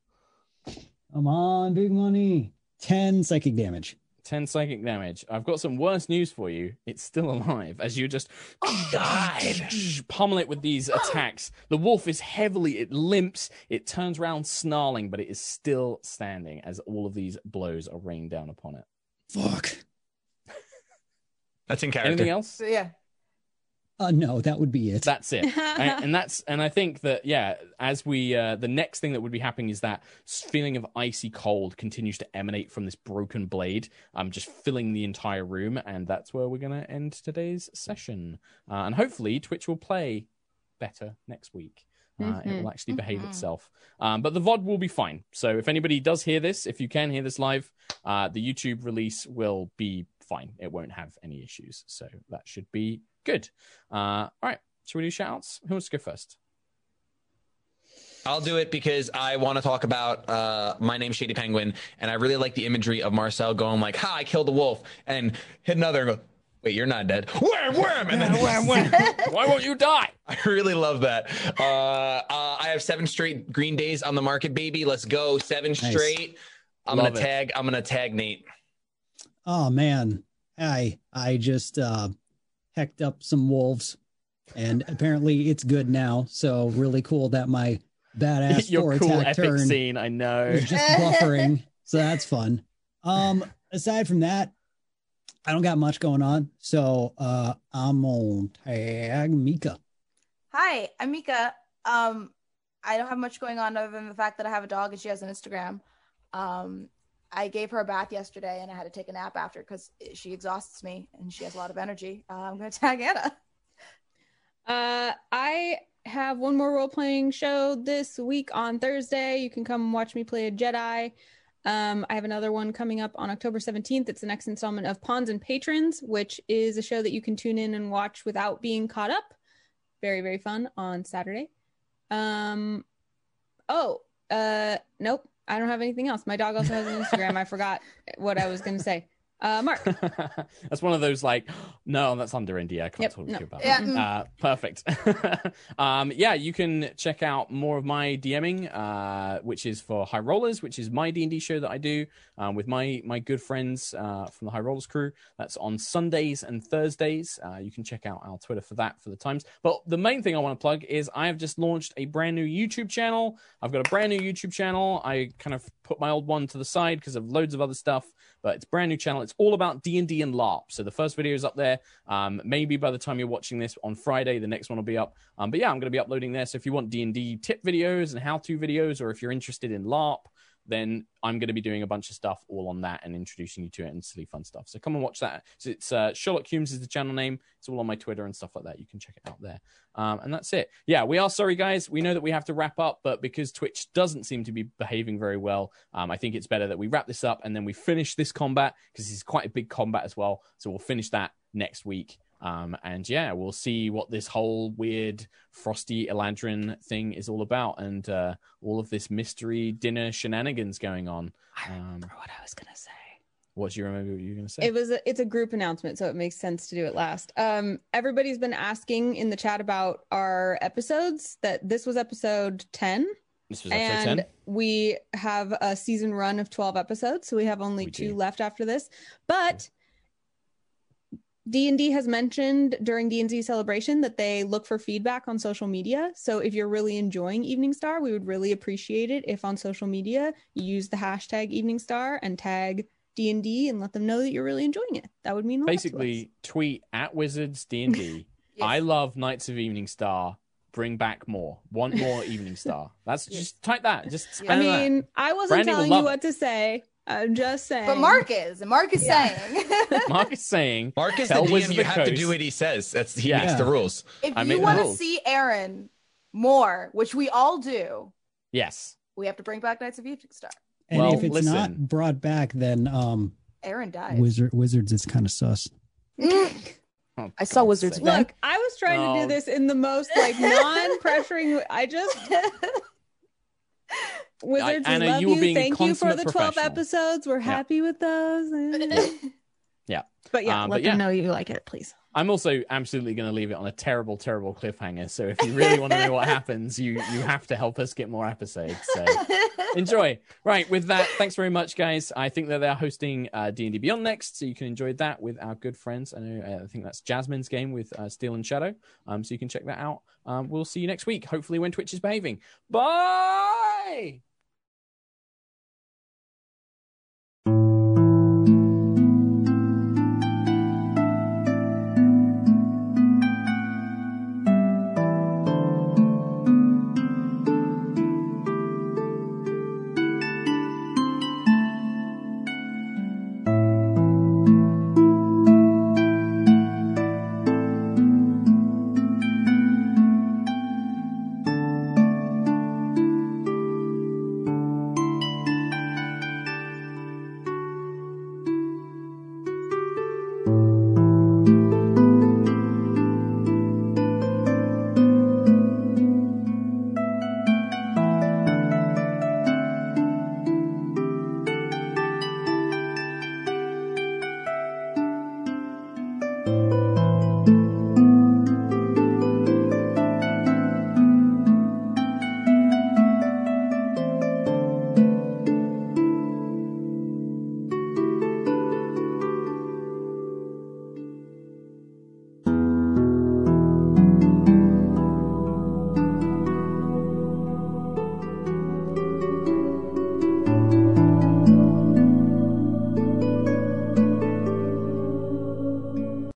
Come on, big money. 10 psychic damage. 10 psychic damage. I've got some worse news for you. It's still alive as you just <laughs> pummel it with these attacks. The wolf is heavily, it limps, it turns around snarling, but it is still standing as all of these blows are rained down upon it. Fuck. That's in character. Anything else? Yeah. Uh, no, that would be it. That's it. <laughs> and, and that's and I think that yeah, as we uh, the next thing that would be happening is that feeling of icy cold continues to emanate from this broken blade, um, just filling the entire room, and that's where we're gonna end today's session. Uh, and hopefully, Twitch will play better next week. Uh, It Mhm. will actually behave Mhm. itself. Um, but the VOD will be fine. So if anybody does hear this, if you can hear this live, uh, the YouTube release will be fine. It won't have any issues. So that should be good. Uh, all right. Should we do shout outs? Who wants to go first? I'll do it because I want to talk about uh, my name's Shady Penguin, and I really like the imagery of Marcel going like, "Ha! I killed a wolf," and hit another and go, "Wait, you're not dead." <laughs> Worm, worm, and then <laughs> wham, wham. <laughs> Why won't you die? I really love that. Uh, uh, I have seven straight green days on the market, baby. Let's go, seven Nice. straight. I'm Love gonna it. tag. I'm gonna tag Nate. Oh man, I I just uh hecked up some wolves, and apparently it's good now. So really cool that my badass <laughs> Your four cool attack epic turn scene. I know. was just <laughs> buffering. So that's fun. Um, aside from that, I don't got much going on. So uh, I'm on tag Mica. Hi, I'm Mica. Um, I don't have much going on other than the fact that I have a dog and she has an Instagram. Um, I gave her a bath yesterday and I had to take a nap after because she exhausts me and she has a lot of energy. Uh, I'm going to tag Anna. Uh, I have one more role playing show this week on Thursday. You can come watch me play a Jedi. Um, I have another one coming up on October 17th. It's the next installment of Pawns and Patrons, which is a show that you can tune in and watch without being caught up. Very, very fun on Saturday. Um, oh, uh, nope. I don't have anything else. My dog also has an Instagram. I forgot what I was going to say. Uh, Mark. <laughs> that's one of those like, <gasps> no, that's under NDA. I can't Yep, talk no. to you about Yeah, that. mm. Uh, perfect. <laughs> um, yeah, you can check out more of my DMing, uh, which is for High Rollers, which is my D and D show that I do um, with my my good friends uh, from the High Rollers crew. That's on Sundays and Thursdays. Uh, you can check out our Twitter for that for the times. But the main thing I want to plug is I have just launched a brand new YouTube channel. I've got a brand new YouTube channel. I kind of put my old one to the side because of loads of other stuff but it's brand new channel. It's all about D and D and LARP. So the first video is up there. Um, maybe by the time you're watching this on Friday, the next one will be up. Um, but yeah, I'm going to be uploading there. So if you want D and D tip videos and how to videos, or if you're interested in LARP, then I'm going to be doing a bunch of stuff all on that and introducing you to it and silly fun stuff. So come and watch that. So it's uh, Sherlock Hulmes is the channel name. It's all on my Twitter and stuff like that. You can check it out there. Um, and that's it. Yeah, we are sorry, guys. We know that we have to wrap up, but because Twitch doesn't seem to be behaving very well, um, I think it's better that we wrap this up and then we finish this combat because this is quite a big combat as well. So we'll finish that next week. Um, and yeah, we'll see what this whole weird frosty Eladrin thing is all about and uh, all of this mystery dinner shenanigans going on. I Um, remember what I was gonna say. what do you remember what you were going to say? It was a, it's a group announcement, so it makes sense to do it last. Um, everybody's been asking in the chat about our episodes. That this was episode ten, this was episode and 10. we have a season run of twelve episodes, so we have only We two do. left after this. But D and D has mentioned during D and D celebration that they look for feedback on social media. So if you're really enjoying Eveningstar, we would really appreciate it if on social media you use the hashtag Eveningstar and tag D and D and let them know that you're really enjoying it. That would mean a lot to us. Basically, tweet at Wizards D&D. <laughs> Yes. I love Knights of Eveningstar. Bring back more. Want more Eveningstar. That's <laughs> Yes. just type that. Just I spam that. mean, I wasn't Brandy telling love you it. what to say. I'm just saying. But Mark is, and Mark is Yeah. saying. <laughs> Mark is saying Mark is the DM. Wizards You of the have to do what he says. That's he Yeah. makes the rules. if I you want to see Aaron more, which we all do, yes. we have to bring back Knights of Eveningstar. And Well, if it's listen. not brought back, then um, Aaron died. Wizard Wizards is kind of sus. <laughs> Oh, I saw God's Wizards sake. Look, I was trying to Oh. do this in the most like <laughs> non-pressuring. I just Wizards, Anna, we love you you. were being Thank you for the 12 episodes. We're happy with those. <laughs> Yeah. But yeah, Um, let but yeah. them know you like it, please. I'm also absolutely going to leave it on a terrible, terrible cliffhanger. So if you really want to know what <laughs> happens, you you have to help us get more episodes. So enjoy. Right, with that, thanks very much, guys. I think that they're hosting uh, D&D Beyond next, so you can enjoy that with our good friends. I know, uh, I think that's Jasmine's game with uh, Steel and Shadow. Um, so you can check that out. Um, we'll see you next week. Hopefully, when Twitch is behaving. Bye.